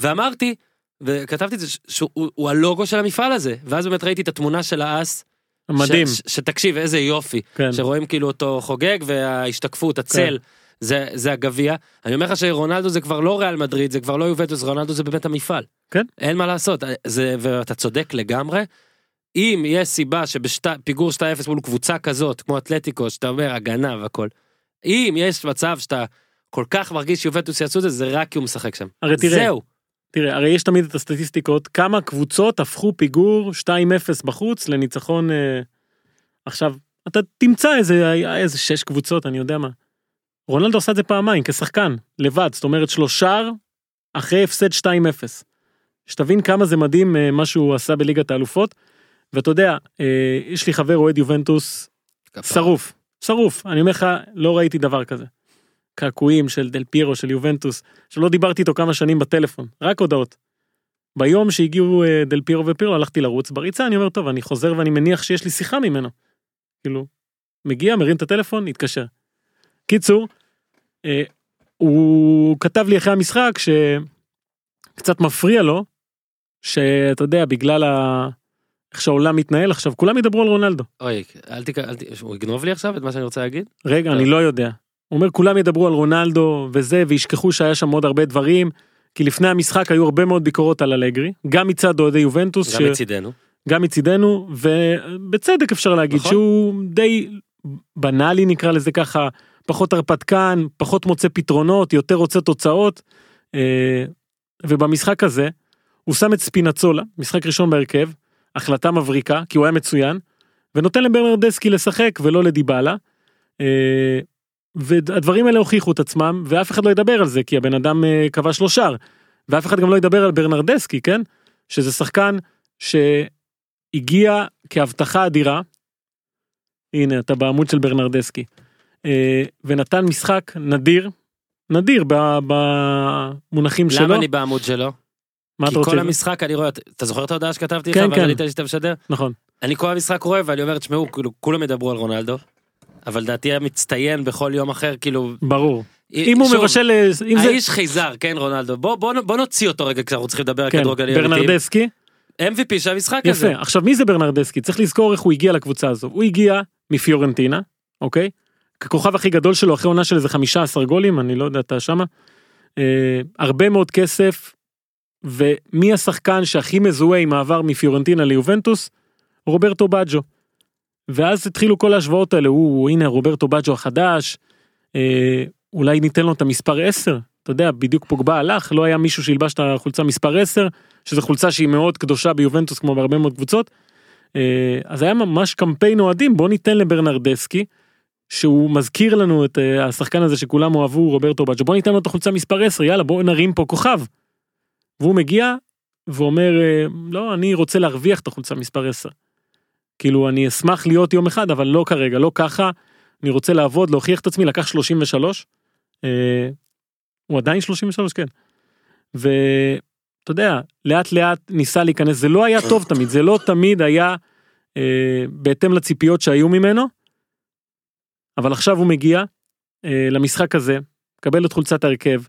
ואמרתי וכתבתי את זה שהוא הוא הלוגו של המפעל הזה ואז באמת ראיתי את התמונה של האס מדהים. ש, ש, שתקשיב איזה יופי כן. שרואים כאילו אותו חוגג וההשתקפות הצל זה זה הגביע אני אומר לך שרונלדו זה כבר לא ריאל מדריד זה כבר לא יובנטוס רונלדו זה באמת המפעל כן. אין מה לעשות זה ואתה צודק לגמרי אם יש סיבה שבפיגור 2-0 מול קבוצה כזאת, כמו אתלטיקו, שאתה אומר הגנה והכל, אם יש מצב שאתה כל כך מרגיש שיובנטוס יעשו את זה, זה רק כי הוא משחק שם. הרי תראה, זהו. תראה, הרי יש תמיד את הסטטיסטיקות, כמה קבוצות הפכו פיגור 2-0 בחוץ לניצחון... אה, עכשיו, אתה תמצא איזה, איזה שש קבוצות, אני יודע מה. רונלדו עשה את זה פעמיים, כשחקן, לבד, זאת אומרת שלושה אחרי הפסד 2-0. שתבין כמה זה מדהים אה, מה שהוא עשה בליגת האלופות. ואתה יודע, אה, יש לי חבר אוהד יובנטוס, שרוף, שרוף, אני אומר לך, לא ראיתי דבר כזה. קעקועים של דל פירו, של יובנטוס, שלא דיברתי איתו כמה שנים בטלפון, רק הודעות. ביום שהגיעו אה, דל פירו ופירו הלכתי לרוץ בריצה, אני אומר, טוב, אני חוזר ואני מניח שיש לי שיחה ממנו. כאילו, מגיע, מרים את הטלפון, התקשר. קיצור, אה, הוא כתב לי אחרי המשחק שקצת מפריע לו, שאתה יודע, בגלל ה... איך שהעולם מתנהל עכשיו, כולם ידברו על רונלדו. אוי, אל תק... אל ת... הוא יגנוב לי עכשיו את מה שאני רוצה להגיד? רגע, טוב. אני לא יודע. הוא אומר כולם ידברו על רונלדו וזה וישכחו שהיה שם עוד הרבה דברים כי לפני המשחק היו הרבה מאוד ביקורות על אלגרי גם מצד אוהדי יובנטוס גם מצידנו. גם מצידנו ובצדק אפשר להגיד נכון. שהוא די בנאלי נקרא לזה ככה פחות הרפתקן פחות מוצא פתרונות יותר רוצה תוצאות אה, ובמשחק הזה הוא שם את ספינצולה משחק ראשון בהרכב החלטה מבריקה כי הוא היה מצוין ונותן לברנרדסקי לשחק ולא לדיבלה. אה, והדברים האלה הוכיחו את עצמם ואף אחד לא ידבר על זה כי הבן אדם אה, כבש לו שער ואף אחד גם לא ידבר על ברנרדסקי כן שזה שחקן שהגיע כהבטחה אדירה. הנה אתה בעמוד של ברנרדסקי אה, ונתן משחק נדיר נדיר במונחים שלו למה אני בעמוד שלו? מה כי אתה רוצה כל המשחק אני רואה, אתה זוכר את ההודעה שכתבתי לך? כן, כן. עלית לי שאתה משדר? נכון אני כל המשחק רואה ואני אומר, תשמעו, כאילו, כולם ידברו על רונלדו. אבל דעתי המצטיין בכל יום אחר, כאילו... ברור אם הוא מבשל אה, האיש חייזר, כן רונלדו, בוא, נוציא אותו רגע כשאנחנו צריכים לדבר על כן, כדורגל. ברנרדסקי MVP של המשחק הזה. יפה עכשיו מי זה ברנרדסקי צריך לזכור איך הוא הגיע לקבוצה הזו הוא הגיע מפיורנטינה אוקיי ככוכב הכי גדול שלו אחרי עונה של איזה 15 גולים אני לא יודע אתה שמה אה, הרבה מאוד כסף ומי השחקן שהכי מזוהה עם מעבר מפיורנטינה ליובנטוס רוברטו בג'ו. ואז התחילו כל ההשוואות האלה הוא הנה רוברטו בג'ו החדש אה, אולי ניתן לו את המספר 10 אתה יודע בדיוק פוגבה הלך לא היה מישהו שילבש את החולצה מספר 10 שזו חולצה שהיא מאוד קדושה ביובנטוס כמו בהרבה מאוד קבוצות. אה, אז היה ממש קמפיין אוהדים בוא ניתן לברנרדסקי שהוא מזכיר לנו את אה, השחקן הזה שכולם אוהבו רוברטו בג'ו בוא ניתן לו את החולצה מספר 10 יאללה בוא נרים פה כוכב. והוא מגיע ואומר אה, לא אני רוצה להרוויח את החולצה מספר 10. כאילו אני אשמח להיות יום אחד אבל לא כרגע לא ככה אני רוצה לעבוד להוכיח את עצמי לקח 33. אה, הוא עדיין 33 כן. ואתה יודע לאט לאט ניסה להיכנס זה לא היה טוב תמיד זה לא תמיד היה אה, בהתאם לציפיות שהיו ממנו. אבל עכשיו הוא מגיע למשחק הזה מקבל את חולצת ההרכב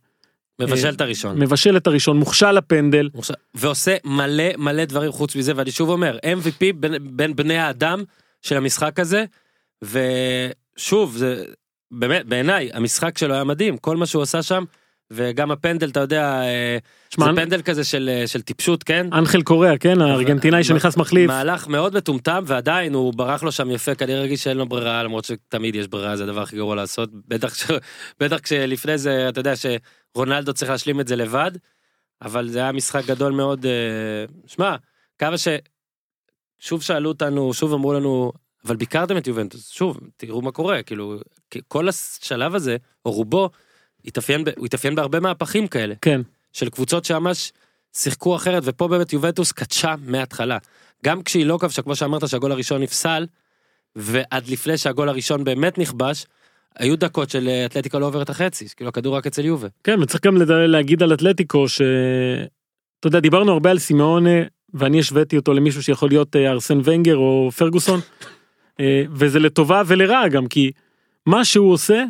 מבשל את הראשון. מבשל את הראשון מוכשל לפנדל ועושה מלא מלא דברים חוץ מזה ואני שוב אומר MVP בין, בין בני האדם של המשחק הזה ושוב זה באמת בעיניי המשחק שלו היה מדהים כל מה שהוא עשה שם וגם הפנדל אתה יודע אה, שמע, זה פנדל כזה של אה, של טיפשות כן. אנחל קוריאה כן הארגנטינאי שנכנס מחליף מהלך מאוד מטומטם ועדיין הוא ברח לו שם יפה כנראה הרגיש שאין לו ברירה למרות שתמיד יש ברירה זה הדבר הכי גרוע לעשות בטח ש... בטח כשלפני זה אתה יודע שרונלדו צריך להשלים את זה לבד. אבל זה היה משחק גדול מאוד אה, שמע כמה ש... שוב שאלו אותנו שוב אמרו לנו אבל ביקרתם את יובנטוס שוב תראו מה קורה כאילו כל השלב הזה או רובו התאפיין. הוא התאפיין בהרבה מהפכים כאלה. כן של קבוצות שממש שיחקו אחרת ופה באמת יובנטוס קדשה מההתחלה. גם כשהיא לא כבשה כמו שאמרת שהגול הראשון נפסל ועד לפני שהגול הראשון באמת נכבש היו דקות של אה, אתלטיקה לא עובר את החצי כאילו הכדור רק אצל יובה. כן וצריך גם להגיד על אתלטיקו ש... אתה יודע דיברנו הרבה על סימאונה ואני השוויתי אותו למישהו שיכול להיות אה, ארסן ונגר או פרגוסון אה, וזה לטובה ולרעה גם כי מה שהוא עושה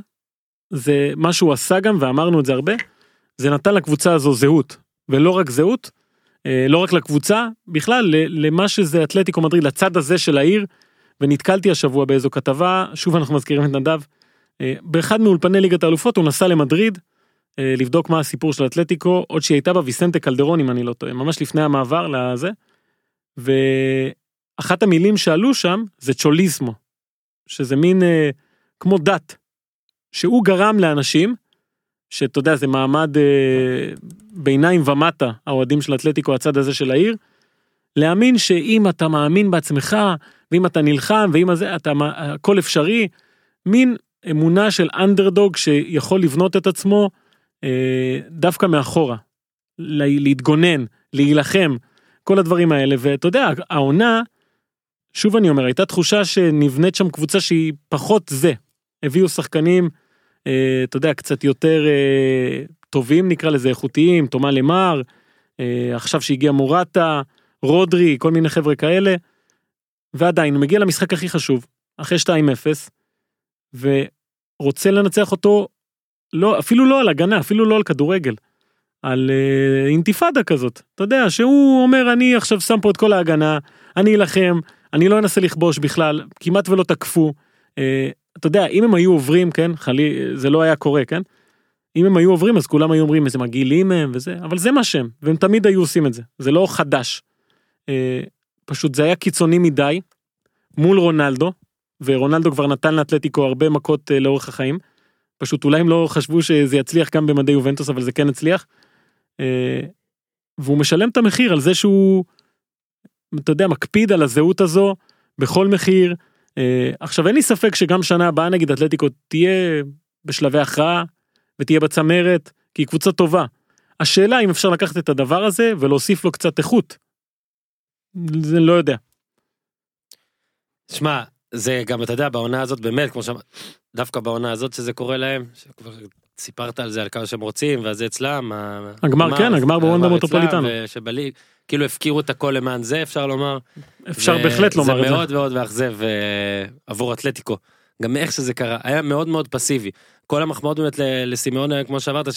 זה מה שהוא עשה גם ואמרנו את זה הרבה זה נתן לקבוצה הזו זהות ולא רק זהות אה, לא רק לקבוצה בכלל למה שזה אתלטיקו מדריד לצד הזה של העיר ונתקלתי השבוע באיזו כתבה שוב אנחנו מזכירים את נדב אה, באחד מאולפני ליגת האלופות הוא נסע למדריד אה, לבדוק מה הסיפור של אתלטיקו עוד שהיא הייתה בוויסנטה קלדרון אם אני לא טועה ממש לפני המעבר לזה. אחת המילים שעלו שם זה צ'וליסמו, שזה מין כמו דת, שהוא גרם לאנשים, שאתה יודע זה מעמד אה, ביניים ומטה, האוהדים של אתלטיקו הצד הזה של העיר, להאמין שאם אתה מאמין בעצמך, ואם אתה נלחם, ואם זה, אתה, הכל אפשרי, מין אמונה של אנדרדוג שיכול לבנות את עצמו אה, דווקא מאחורה, להתגונן, להילחם, כל הדברים האלה, ואתה יודע, העונה, שוב אני אומר, הייתה תחושה שנבנית שם קבוצה שהיא פחות זה. הביאו שחקנים, אתה יודע, קצת יותר אה, טובים נקרא לזה, איכותיים, תומה למר, אה, עכשיו שהגיע מורטה, רודרי, כל מיני חבר'ה כאלה, ועדיין, הוא מגיע למשחק הכי חשוב, אחרי 2-0, ורוצה לנצח אותו, לא, אפילו לא על הגנה, אפילו לא על כדורגל. על אה, אינתיפאדה כזאת, אתה יודע, שהוא אומר אני עכשיו שם פה את כל ההגנה, אני אלחם, אני לא אנסה לכבוש בכלל, כמעט ולא תקפו. אה, אתה יודע, אם הם היו עוברים, כן, חלי, זה לא היה קורה, כן? אם הם היו עוברים אז כולם היו אומרים איזה מגעילים הם וזה, אבל זה מה שהם, והם תמיד היו עושים את זה, זה לא חדש. אה, פשוט זה היה קיצוני מדי מול רונלדו, ורונלדו כבר נתן לאתלטיקו הרבה מכות אה, לאורך החיים. פשוט אולי הם לא חשבו שזה יצליח גם במדי יובנטוס אבל זה כן הצליח. אה, והוא משלם את המחיר על זה שהוא, אתה יודע, מקפיד על הזהות הזו בכל מחיר. אה, עכשיו אין לי ספק שגם שנה הבאה נגיד אתלטיקו תהיה בשלבי הכרעה ותהיה בצמרת, כי היא קבוצה טובה. השאלה אם אפשר לקחת את הדבר הזה ולהוסיף לו קצת איכות. זה לא יודע. שמע, זה גם אתה יודע בעונה הזאת באמת כמו שאמרת דווקא בעונה הזאת שזה קורה להם שכבר סיפרת על זה על כמה שהם רוצים ואז זה אצלם הגמר כן הגמר בוונדה מוטרופוליטנו שבליג כאילו הפקירו את הכל למען זה אפשר לומר. אפשר בהחלט לומר את זה מאוד מאוד מאכזב עבור אתלטיקו. גם איך שזה קרה היה מאוד מאוד פסיבי. כל המחמאות באמת לסימאון כמו שאמרת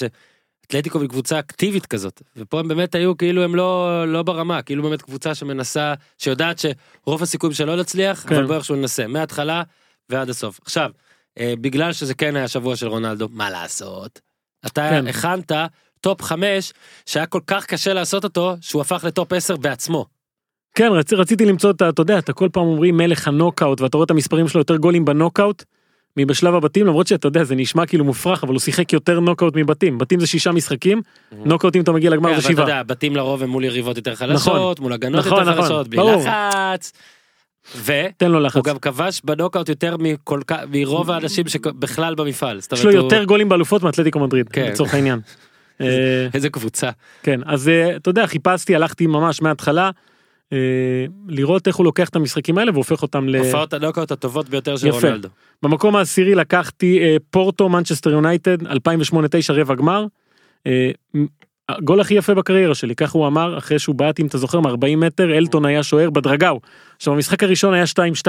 אתלטיקו היא קבוצה אקטיבית כזאת ופה הם באמת היו כאילו הם לא לא ברמה כאילו באמת קבוצה שמנסה שיודעת שרוב הסיכויים שלא נצליח כן. אבל בוא איכשהו ננסה מההתחלה ועד הסוף. עכשיו בגלל שזה כן היה שבוע של רונלדו מה לעשות אתה כן. הכנת טופ 5 שהיה כל כך קשה לעשות אותו שהוא הפך לטופ 10 בעצמו. כן רצ, רציתי למצוא את אתה יודע אתה כל פעם אומרים מלך הנוקאוט ואתה רואה את המספרים שלו יותר גולים בנוקאוט. מבשלב הבתים למרות שאתה יודע זה נשמע כאילו מופרך אבל הוא שיחק יותר נוקאוט מבתים בתים זה שישה משחקים נוקאוטים אתה מגיע לגמר כן, זה שבעה. בתים לרוב הם מול יריבות יותר חלשות נכון, מול הגנות נכון, יותר נכון, חלשות בלי לחץ. תן לו לחץ. הוא גם כבש בנוקאוט יותר מכל כך מרוב האנשים שבכלל במפעל. יש לו יותר גולים באלופות מאתלטיקו מדריד כן. לצורך העניין. איזה קבוצה. כן אז אה, אתה יודע חיפשתי הלכתי ממש מההתחלה. אה, לראות איך הוא לוקח את המשחקים האלה והופך אותם ל... הופעות הנוקאוט הטובות ביותר של. רונלדו. במקום העשירי לקחתי אה, פורטו מנצ'סטר יונייטד 2008-2009 רבע גמר. אה, הגול הכי יפה בקריירה שלי ככה הוא אמר אחרי שהוא בעט אם אתה זוכר מ-40 מטר הלטון היה שוער בדראגאו. עכשיו המשחק הראשון היה 2-2.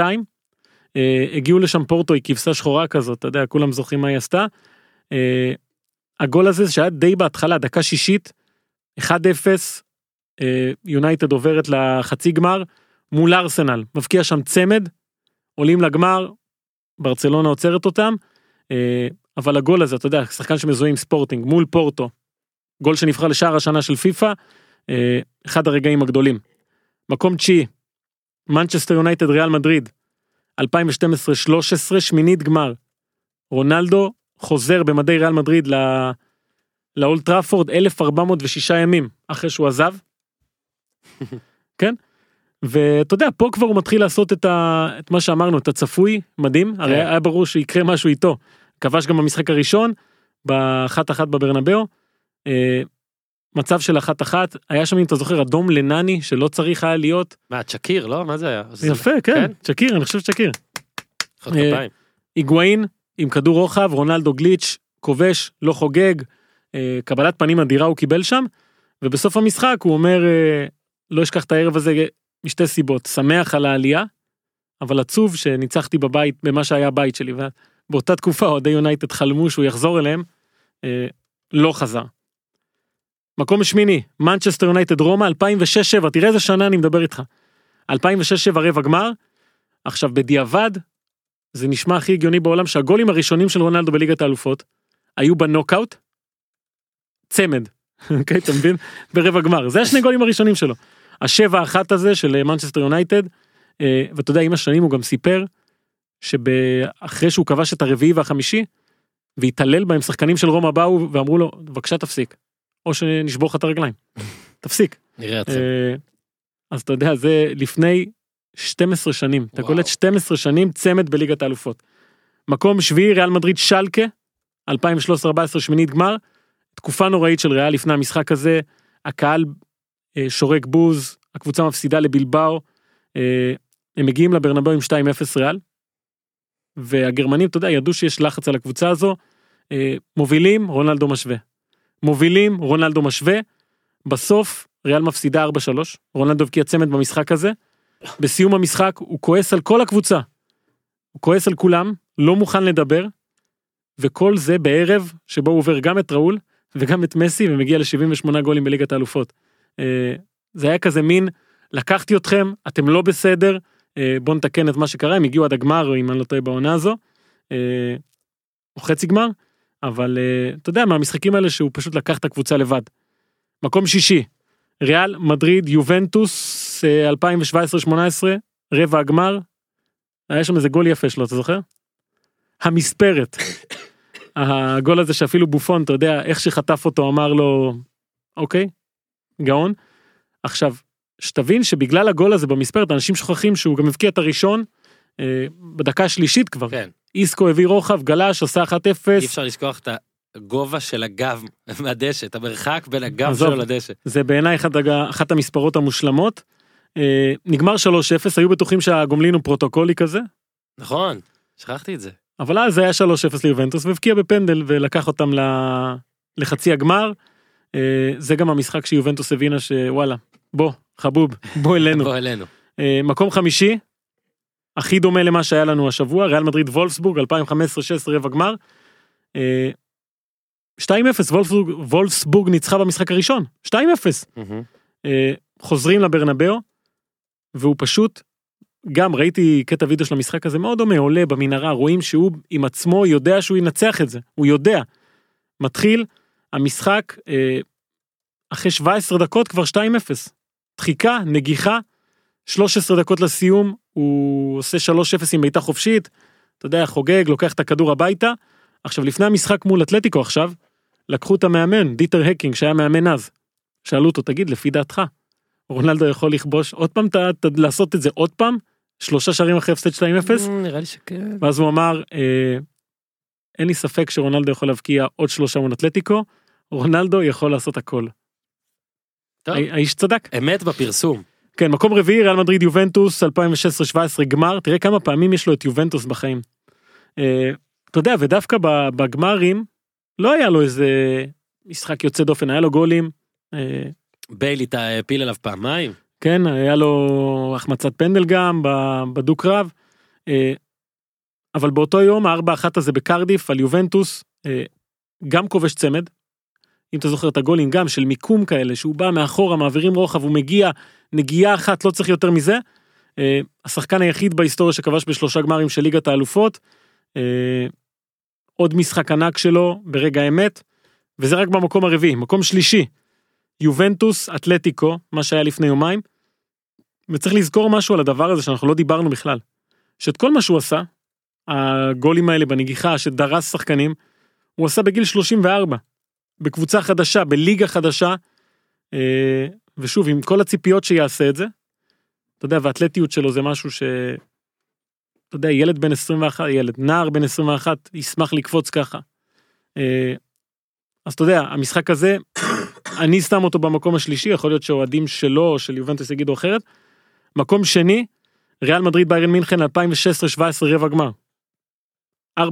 אה, הגיעו לשם פורטו היא כבשה שחורה כזאת אתה יודע כולם זוכרים מה היא עשתה. אה, הגול הזה שהיה די בהתחלה דקה שישית 1-0 יונייטד עוברת לחצי גמר מול ארסנל מבקיע שם צמד עולים לגמר ברצלונה עוצרת אותם אה, אבל הגול הזה אתה יודע שחקן שמזוהה עם ספורטינג מול פורטו גול שנבחר לשער השנה של פיפא אה, אחד הרגעים הגדולים. מקום תשיעי מנצ'סטר יונייטד ריאל מדריד 2012-13 שמינית גמר רונלדו חוזר במדי ריאל מדריד לאולד טראפורד 1406 ימים אחרי שהוא עזב כן? ואתה יודע פה כבר הוא מתחיל לעשות את, ה... את מה שאמרנו את הצפוי מדהים הרי כן. היה ברור שיקרה משהו איתו כבש גם במשחק הראשון באחת אחת בברנבאו. אה, מצב של אחת אחת היה שם אם אתה זוכר אדום לנני שלא צריך היה להיות. מה צ'קיר לא מה זה היה? יפה כן, כן? צ'קיר אני חושב צ'קיר. אה, היגואין עם כדור רוחב רונלדו גליץ' כובש לא חוגג אה, קבלת פנים אדירה הוא קיבל שם ובסוף המשחק הוא אומר אה, לא אשכח את הערב הזה משתי סיבות, שמח על העלייה, אבל עצוב שניצחתי בבית, במה שהיה הבית שלי, ובאותה תקופה אוהדי יונייטד חלמו שהוא יחזור אליהם, אה, לא חזר. מקום שמיני, מנצ'סטר יונייטד רומא 2006-2007, תראה איזה שנה אני מדבר איתך. 2006-2007 רבע גמר, עכשיו בדיעבד, זה נשמע הכי הגיוני בעולם שהגולים הראשונים של רונלדו בליגת האלופות היו בנוקאוט, צמד, אוקיי, אתה מבין? ברבע גמר, זה השני גולים הראשונים שלו. השבע אחת הזה של מנצ'סטר יונייטד, אה, ואתה יודע עם השנים הוא גם סיפר שאחרי שהוא כבש את הרביעי והחמישי והתעלל בהם שחקנים של רומא באו ואמרו לו בבקשה תפסיק או שנשבור לך את הרגליים תפסיק. נראה אתכם. אה, אז אתה יודע זה לפני 12 שנים אתה. קולט 12 שנים צמד בליגת האלופות. מקום שביעי ריאל מדריד שלקה 2013-2014 שמינית גמר תקופה נוראית של ריאל לפני המשחק הזה הקהל אה, שורק בוז הקבוצה מפסידה לבלבאו אה, הם מגיעים לברנבאו עם 2-0 ריאל. והגרמנים אתה יודע ידעו שיש לחץ על הקבוצה הזו מובילים רונלדו משווה מובילים רונלדו משווה בסוף ריאל מפסידה 4-3 רונלדו הבקיע צמד במשחק הזה בסיום המשחק הוא כועס על כל הקבוצה. הוא כועס על כולם לא מוכן לדבר וכל זה בערב שבו הוא עובר גם את ראול וגם את מסי ומגיע ל-78 גולים בליגת האלופות. אה, זה היה כזה מין לקחתי אתכם אתם לא בסדר אה, בוא נתקן את מה שקרה הם הגיעו עד הגמר אם אני לא טועה בעונה הזו. אה, או חצי גמר אבל אה, אתה יודע מהמשחקים האלה שהוא פשוט לקח את הקבוצה לבד. מקום שישי ריאל מדריד יובנטוס אה, 2017-18 רבע הגמר. היה שם איזה גול יפה שלו אתה זוכר? המספרת. הגול הזה שאפילו בופון אתה יודע איך שחטף אותו אמר לו אוקיי גאון. עכשיו שתבין שבגלל הגול הזה במספרת אנשים שוכחים שהוא גם הבקיע את הראשון אה, בדקה השלישית כבר כן, איסקו הביא רוחב גלש עשה 1-0 אי אפשר לשכוח את הגובה של הגב מהדשא, את המרחק בין הגב. שלו לדשא. זה בעיניי אחת, אחת המספרות המושלמות. אה, נגמר 3-0 היו בטוחים שהגומלין הוא פרוטוקולי כזה נכון, שכחתי את זה. אבל אז זה היה 3-0 ליובנטוס והבקיע בפנדל ולקח אותם ל- לחצי הגמר. אה, זה גם המשחק שיובנטוס הבינה שוואלה בוא חבוב בוא אלינו. בוא אלינו. אה, מקום חמישי הכי דומה למה שהיה לנו השבוע ריאל מדריד וולפסבורג 2015-16 רבע גמר. אה, 2-0 וולפסבורג, וולפסבורג ניצחה במשחק הראשון 2-0 מהמם. אה, חוזרים לברנבאו והוא פשוט גם ראיתי קטע וידאו של המשחק הזה מאוד דומה עולה במנהרה רואים שהוא עם עצמו יודע שהוא ינצח את זה הוא יודע. מתחיל המשחק אה, אחרי 17 דקות כבר 2-0 דחיקה נגיחה 13 דקות לסיום הוא עושה 3-0 עם בעיטה חופשית אתה יודע חוגג לוקח את הכדור הביתה עכשיו לפני המשחק מול אתלטיקו עכשיו לקחו את המאמן דיטר הקינג שהיה מאמן אז שאלו אותו תגיד לפי דעתך רונלדו יכול לכבוש עוד פעם, ת, ת, לעשות את זה עוד פעם, שלושה שערים אחרי הפסד 2-0, אמ, נראה לי שכן. ואז הוא אמר, אה, אין לי ספק שרונלדו יכול להבקיע עוד שלושה מול אתלטיקו, רונלדו יכול לעשות הכל. טוב. הא- האיש צדק. אמת בפרסום. כן, מקום רביעי, ריאל מדריד יובנטוס 2016-2017 גמר, תראה כמה פעמים יש לו את יובנטוס בחיים. אה, אתה יודע, ודווקא בגמרים, לא היה לו איזה משחק יוצא דופן, היה לו גולים. אה, ביילי הפיל עליו פעמיים. כן, היה לו החמצת פנדל גם ב- בדו קרב. אה, אבל באותו יום הארבע אחת הזה בקרדיף על יובנטוס, אה, גם כובש צמד. אם אתה זוכר את הגולים גם של מיקום כאלה שהוא בא מאחורה מעבירים רוחב הוא מגיע נגיעה אחת לא צריך יותר מזה. אה, השחקן היחיד בהיסטוריה שכבש בשלושה גמרים של ליגת האלופות. אה, עוד משחק ענק שלו ברגע האמת. וזה רק במקום הרביעי מקום שלישי. יובנטוס אתלטיקו מה שהיה לפני יומיים. וצריך לזכור משהו על הדבר הזה שאנחנו לא דיברנו בכלל. שאת כל מה שהוא עשה, הגולים האלה בנגיחה שדרס שחקנים, הוא עשה בגיל 34. בקבוצה חדשה, בליגה חדשה, אה, ושוב עם כל הציפיות שיעשה את זה. אתה יודע, והאתלטיות שלו זה משהו ש... אתה יודע, ילד בן 21, ילד, נער בן 21, ישמח לקפוץ ככה. אה, אז אתה יודע, המשחק הזה, אני שם אותו במקום השלישי, יכול להיות שאוהדים שלו או של יובנטוס יגידו אחרת. מקום שני, ריאל מדריד ביירן מינכן 2016-17 רבע גמר. 4-2,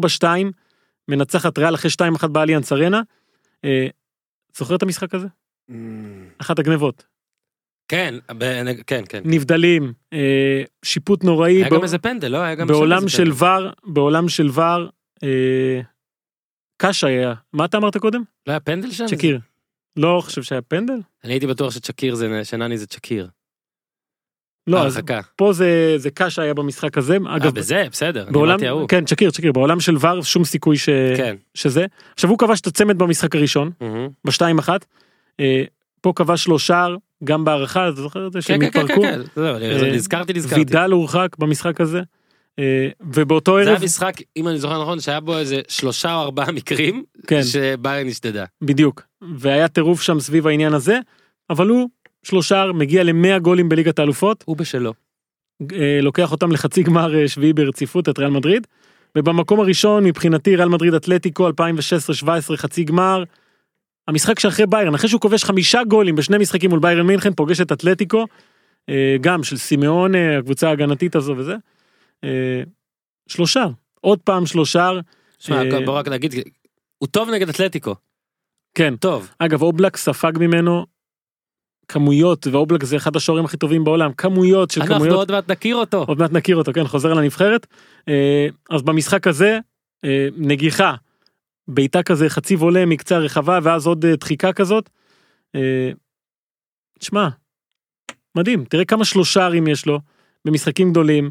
מנצחת ריאל אחרי 2-1 באליאנס ארנה. אה, זוכר את המשחק הזה? אחת הגנבות. כן, ב- כן, כן. נבדלים, אה, שיפוט נוראי. היה בא- גם איזה פנדל, לא? היה גם בעולם של. ור, בעולם של ור, אה, קאשה היה. מה אתה אמרת קודם? לא היה פנדל שם? צ'קיר. לא חושב שהיה פנדל? אני הייתי בטוח שצ'קיר זה, שנני זה צ'קיר. לא, אז הרחקה. פה זה זה קאשה היה במשחק הזה. אה, אגב, בזה, בסדר. אני בעולם, אמרתי ההוא. כן, צ'קיר, צ'קיר, בעולם של ור שום סיכוי ש... כן. שזה. עכשיו הוא כבש את הצמד במשחק הראשון, מהמם. בשתיים אחת. אה, פה כבש לו שער, גם בהערכה, אתה זוכר את זה שהם כן, כן, כן, התפרקו? כן, זהו, אה, נזכרתי, נזכרתי. וידל הורחק במשחק הזה, אה, ובאותו זה ערב, היה משחק, אם אני זוכר נכון, שהיה בו איזה שלושה או ארבעה מקרים, כן, שביירן השתדדה. בדיוק, והיה טירוף שם סביב העניין הזה, אבל הוא שלושה מגיע ל-100 גולים בליגת האלופות, הוא בשלו. אה, לוקח אותם לחצי גמר שביעי ברציפות את ריאל מדריד. ובמקום הראשון מבחינתי ריאל מדריד אתלטיקו 2016-2017 חצי גמר. המשחק שאחרי ביירן אחרי שהוא כובש חמישה גולים בשני משחקים מול ביירן מינכן פוגש את אתלטיקו. אה, גם של סימאונה הקבוצה ההגנתית הזו וזה. אה, שלושה עוד פעם שלושה שמע, אה, בוא רק נגיד, הוא טוב נגד אתלטיקו, כן טוב. אגב אובלק ספג ממנו כמויות ואובלק זה אחד השוערים הכי טובים בעולם כמויות של אנחנו כמויות עוד מעט נכיר אותו. עוד מעט נכיר אותו, כן, חוזר לנבחרת. אז במשחק הזה, נגיחה, בעיטה כזה חצי וולה מקצה הרחבה ואז עוד אה, דחיקה כזאת. אה, תשמע, מדהים, תראה כמה שלושרים יש לו במשחקים גדולים.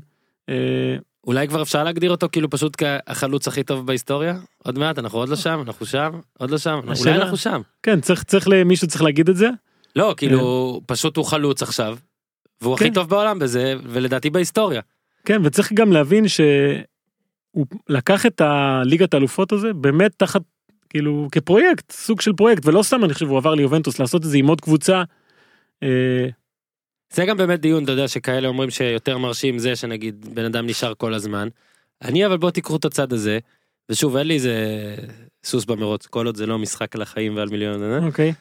אה, אולי כבר אפשר להגדיר אותו כאילו פשוט כהחלוץ הכי טוב בהיסטוריה? עוד מעט, אנחנו עוד לא שם, אנחנו שם, עוד לא שם, אולי השאלה- אנחנו שם. כן, צריך, צריך, מישהו צריך להגיד את זה. לא, כאילו, פשוט הוא חלוץ עכשיו, והוא הכי כן. טוב בעולם בזה, ולדעתי בהיסטוריה. כן, וצריך גם להבין שהוא לקח את הליגת האלופות הזה באמת תחת, כאילו, כפרויקט, סוג של פרויקט, ולא סתם אני חושב הוא עבר ליובנטוס לעשות את זה עם עוד קבוצה. אה, זה גם באמת דיון, אתה יודע, שכאלה אומרים שיותר מרשים זה שנגיד בן אדם נשאר כל הזמן. אני אבל בוא תיקחו את הצד הזה, ושוב אין לי איזה סוס במרוץ, כל עוד זה לא משחק על החיים ועל מיליון, אה? אוקיי.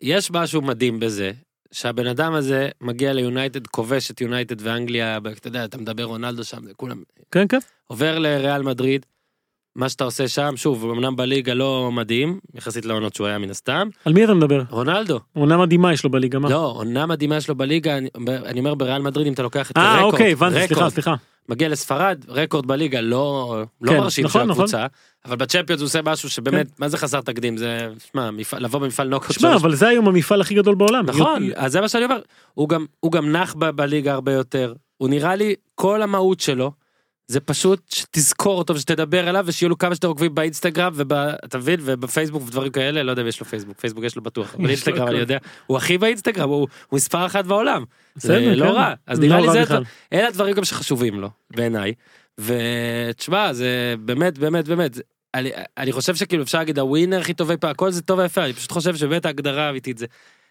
יש משהו מדהים בזה, שהבן אדם הזה מגיע ליונייטד, כובש את יונייטד ואנגליה, אתה יודע, אתה מדבר רונלדו שם, זה כולם, כן, כן. עובר לריאל מדריד, מה שאתה עושה שם, שוב, אמנם בליגה לא מדהים, יחסית לעונות שהוא היה מן הסתם, על מי אתה מדבר? רונלדו, עונה מדהימה יש לו בליגה, מה? לא, עונה מדהימה שלו בליגה, אני, אני אומר בריאל מדריד, אם אתה לוקח את אה, רקורד, אוקיי, הבנתי, סליחה, סליחה. מגיע לספרד, רקורד בליגה לא, לא כן, מרשים נכון, של נכון. הקבוצה, אבל בצ'מפיונס הוא עושה משהו שבאמת, מה זה חסר תקדים, זה, שמע, לבוא במפעל נוקאוט שמע, אבל זה היום המפעל הכי גדול בעולם. נכון, יו- אז זה מה שאני אומר, הוא גם, הוא גם נח ב- בליגה הרבה יותר, הוא נראה לי, כל המהות שלו, זה פשוט שתזכור אותו ושתדבר אליו ושיהיו לו כמה שיותר עוקבים באינסטגרם ואתה מבין ובפייסבוק ודברים כאלה לא יודע אם יש לו פייסבוק פייסבוק יש לו בטוח אבל אינסטגרם. אני יודע הוא הכי באינסטגרם הוא הוא מספר אחת בעולם זה לא כן. רע אז לא נראה לי רע זה. אלה הדברים גם שחשובים לו בעיניי ותשמע זה באמת באמת באמת אני, אני חושב שכאילו אפשר להגיד הווינר הכי טוב אי פעם הכל זה טוב ויפה אני פשוט חושב שבאמת ההגדרה האמיתית זה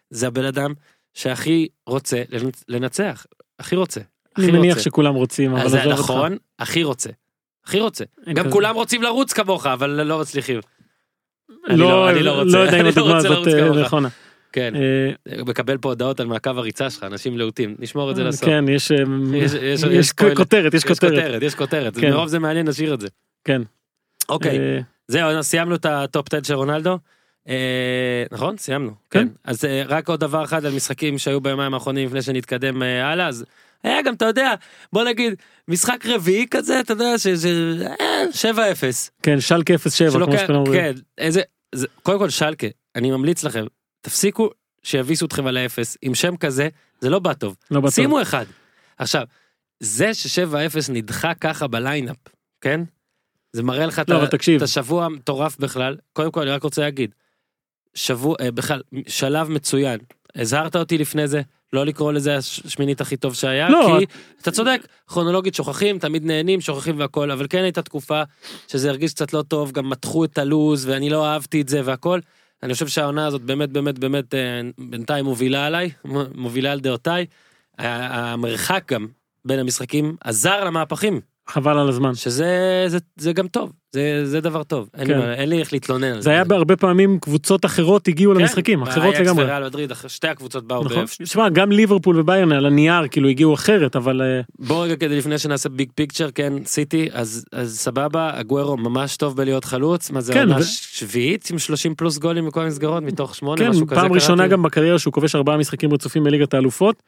זה הבן אדם שהכי רוצה לנצ- לנצח הכי רוצה. אני מניח. שכולם רוצים, אבל עזוב אותך. נכון, הכי רוצה. הכי רוצה. גם. כולם רוצים לרוץ כמוך, אבל לא מצליחים. אני לא- לא, אני לא רוצה. לא יודע אם אני לא הדוגמה רוצה הזאת לרוץ אה, כמוך. נכונה. כן, אה, מקבל פה הודעות על מעקב הריצה שלך, אנשים להוטים. נשמור את זה לסוף. כן, יש אה. כותרת, יש כותרת. יש כותרת. כן. מרוב זה מעניין, נשאיר את זה. כן. אוקיי, אה, זהו, סיימנו את הטופ 10 של רונלדו. אה, נכון? סיימנו. כן. כן. אז אה, רק עוד דבר אחד על משחקים שהיו ביומיים האחרונים לפני שנתקדם אה, הלאה, אז היה גם, אתה יודע, בוא נגיד, משחק רביעי כזה, אתה יודע, ש... ש- אה, 7-0. כן, שלקה 0-7, כמו שכולם אומרים. כן, איזה, זה, קודם כל שלקה, אני ממליץ לכם, תפסיקו שיביסו אתכם על האפס, עם שם כזה, זה לא בא טוב. לא בטוח. שימו אחד. עכשיו, זה ש-7-0 נדחה ככה בליינאפ, כן? זה מראה לך את לא, תקשיב. את השבוע המטורף בכלל. קודם כל, אני רק רוצה להגיד, שבוע, אה, בכלל, שלב מצוין. הזהרת אותי לפני זה, לא לקרוא לזה השמינית הכי טוב שהיה, לא, כי אתה צודק, כרונולוגית שוכחים, תמיד נהנים, שוכחים והכל, אבל כן הייתה תקופה שזה הרגיש קצת לא טוב, גם מתחו את הלוז, ואני לא אהבתי את זה והכל. אני חושב שהעונה הזאת באמת באמת באמת אה, בינתיים מובילה עליי, מובילה על דעותיי. המרחק גם בין המשחקים עזר למהפכים, חבל על הזמן. שזה זה, זה גם טוב, זה, זה דבר טוב, אין, לי, כן. אין לי איך להתלונן על זה היה בהרבה פעמים קבוצות אחרות הגיעו כן, למשחקים, אחרות לגמרי. וריאל מדריד, שתי הקבוצות באו נכון. ב... שמע, גם ליברפול וביירן על הנייר כאילו הגיעו אחרת, אבל אה, בוא רגע כדי לפני שנעשה ביג פיקצ'ר, כן, סיטי, אז, אז סבבה, הגוורו ממש טוב בלהיות חלוץ, מה זה כן, עונה ו- שביעית עם 30 פלוס גולים מכל המסגרות מתוך שמונה, כן, משהו כזה פעם ראשונה קראתי. גם בקריירה שהוא כובש ארבעה משחקים רצופים בליגת האלופות.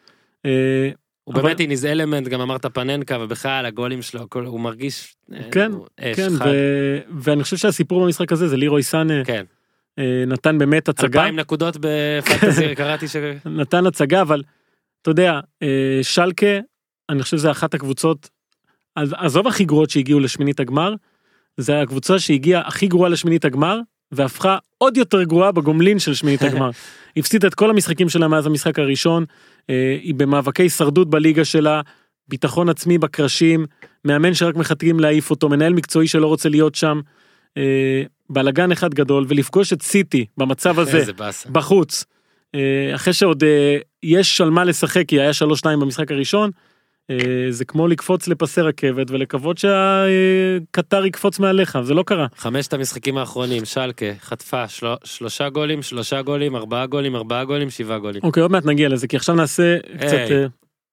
הוא אבל- באמת עם איזה אלמנט, גם אמרת פננקה, ובכלל הגולים שלו, הכל- הוא מרגיש... אה, כן, הוא אש, כן, חד. ו- ואני חושב שהסיפור במשחק הזה זה לירוי סאנה. כן, אה, נתן באמת הצגה, אלפיים נקודות בפנטזי, קראתי ש... נתן הצגה, אבל אתה יודע, אה, שלקה, אני חושב שזה אחת הקבוצות, עזוב הכי גרועות שהגיעו לשמינית הגמר, זה הקבוצה שהגיעה הכי גרועה לשמינית הגמר, והפכה עוד יותר גרועה בגומלין של שמינית הגמר. הפסידה את כל המשחקים שלה מאז המשחק הראשון, אה, היא במאבקי הישרדות בליגה שלה, ביטחון עצמי בקרשים, מאמן שרק מחכים להעיף אותו, מנהל מקצועי שלא רוצה להיות שם, אה, בלאגן אחד גדול, ולפגוש את סיטי במצב הזה. בחוץ, אה, אחרי שעוד יש על מה לשחק, כי היה 3-2 במשחק הראשון, זה כמו לקפוץ לפסי רכבת ולקוות שהקטר יקפוץ מעליך, זה לא קרה. חמשת המשחקים האחרונים, שלקה חטפה של... שלושה גולים, שלושה גולים, ארבעה גולים, ארבעה גולים, שבעה גולים. אוקיי, עוד מעט נגיע לזה, כי עכשיו נעשה קצת. אה,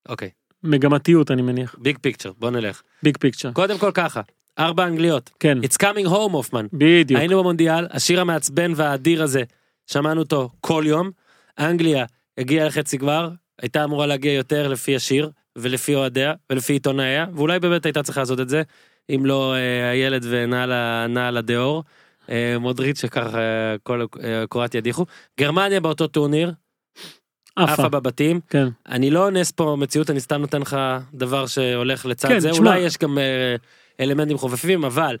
אוקיי, מגמתיות, אני מניח. ביג פיקצ'ר, בוא נלך. ביג פיקצ'ר. קודם כל ככה, ארבע אנגליות. כן, It's coming home, הופמן. בדיוק. היינו במונדיאל, השיר המעצבן והאדיר הזה, שמענו אותו כל יום. אנגליה הגיעה לחצי גמר, הייתה אמורה להגיע יותר לפי השיר, ולפי אוהדיה, ולפי עיתונאיה, ואולי באמת הייתה צריכה לעשות את זה, אם לא אה, הילד ונעל הדיאור. אה, מודריץ' שככה אה, כל אה, קרואטיה הדיחו. גרמניה באותו טורניר, עפה. בבתים. כן. אני לא אונס פה מציאות, אני סתם נותן לך דבר שהולך לצד כן, זה, תשמע. אולי יש גם אה, אלמנטים חופפים, אבל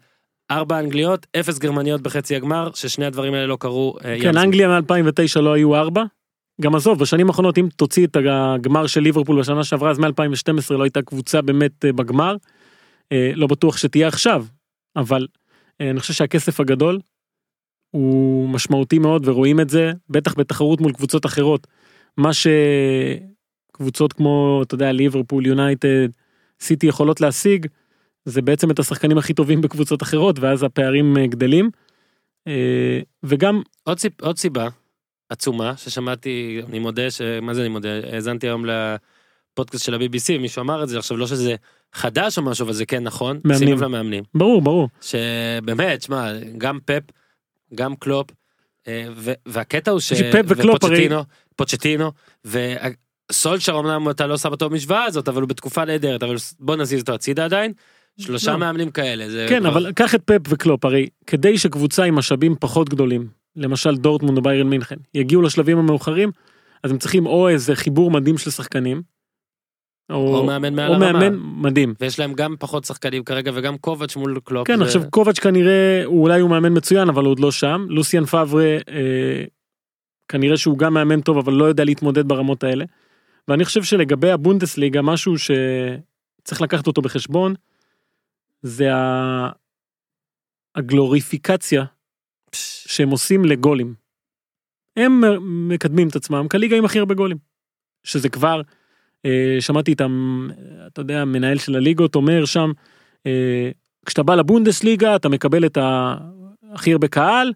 ארבע אנגליות, אפס גרמניות בחצי הגמר, ששני הדברים האלה לא קרו. אה, כן. אנגליה מ-2009 לא היו ארבע. גם עזוב, בשנים האחרונות, אם תוציא את הגמר של ליברפול בשנה שעברה, אז מ-2012 לא הייתה קבוצה באמת אה, בגמר. אה, לא בטוח שתהיה עכשיו, אבל אה, אני חושב שהכסף הגדול הוא משמעותי מאוד ורואים את זה, בטח בתחרות מול קבוצות אחרות. מה שקבוצות כמו, אתה יודע, ליברפול, יונייטד, סיטי יכולות להשיג, זה בעצם את השחקנים הכי טובים בקבוצות אחרות, ואז הפערים גדלים. וגם עוד, סיפ, עוד סיבה עצומה ששמעתי, אני מודה, ש... מה זה אני מודה, האזנתי היום לפודקאסט של ה-BBC, מישהו אמר את זה, עכשיו לא שזה חדש או משהו, אבל זה כן נכון, מאמנים. שים לב למאמנים. ברור ברור שבאמת, שמע, גם פפ, גם קלופ, אה, ו- והקטע הוא ש... שפפ וקלופ הרי- פוצ'טינו, וסולשר אמנם אתה לא שם אותו במשוואה הזאת, אבל הוא בתקופה נהדרת, אבל בוא נזיז אותו הצידה עדיין. שלושה לא. מאמנים כאלה, זה כן כבר- אבל קח את פפ וקלופ הרי כדי שקבוצה עם משאבים פחות גדולים למשל דורטמונד או ביירן מינכן יגיעו לשלבים המאוחרים אז הם צריכים או איזה חיבור מדהים של שחקנים. או מאמן מעל או הרמה. מאמן מדהים. ויש להם גם פחות שחקנים כרגע וגם קובץ' מול קלופ. כן זה- עכשיו קובץ' כנראה הוא אולי הוא מאמן מצוין אבל הוא עוד לא שם לוסיאן פאברה אה, כנראה שהוא גם מאמן טוב אבל לא יודע להתמודד ברמות האלה. ואני חושב שלגבי הבונדסליגה משהו שצריך לקחת אותו בחשבון זה ה- הגלוריפיקציה שהם עושים לגולים. הם מקדמים את עצמם כליגה עם הכי הרבה גולים. שזה כבר, אה, שמעתי את, אתה יודע, המנהל של הליגות אומר שם, אה, כשאתה בא לבונדסליגה אתה מקבל את הכי הרבה קהל,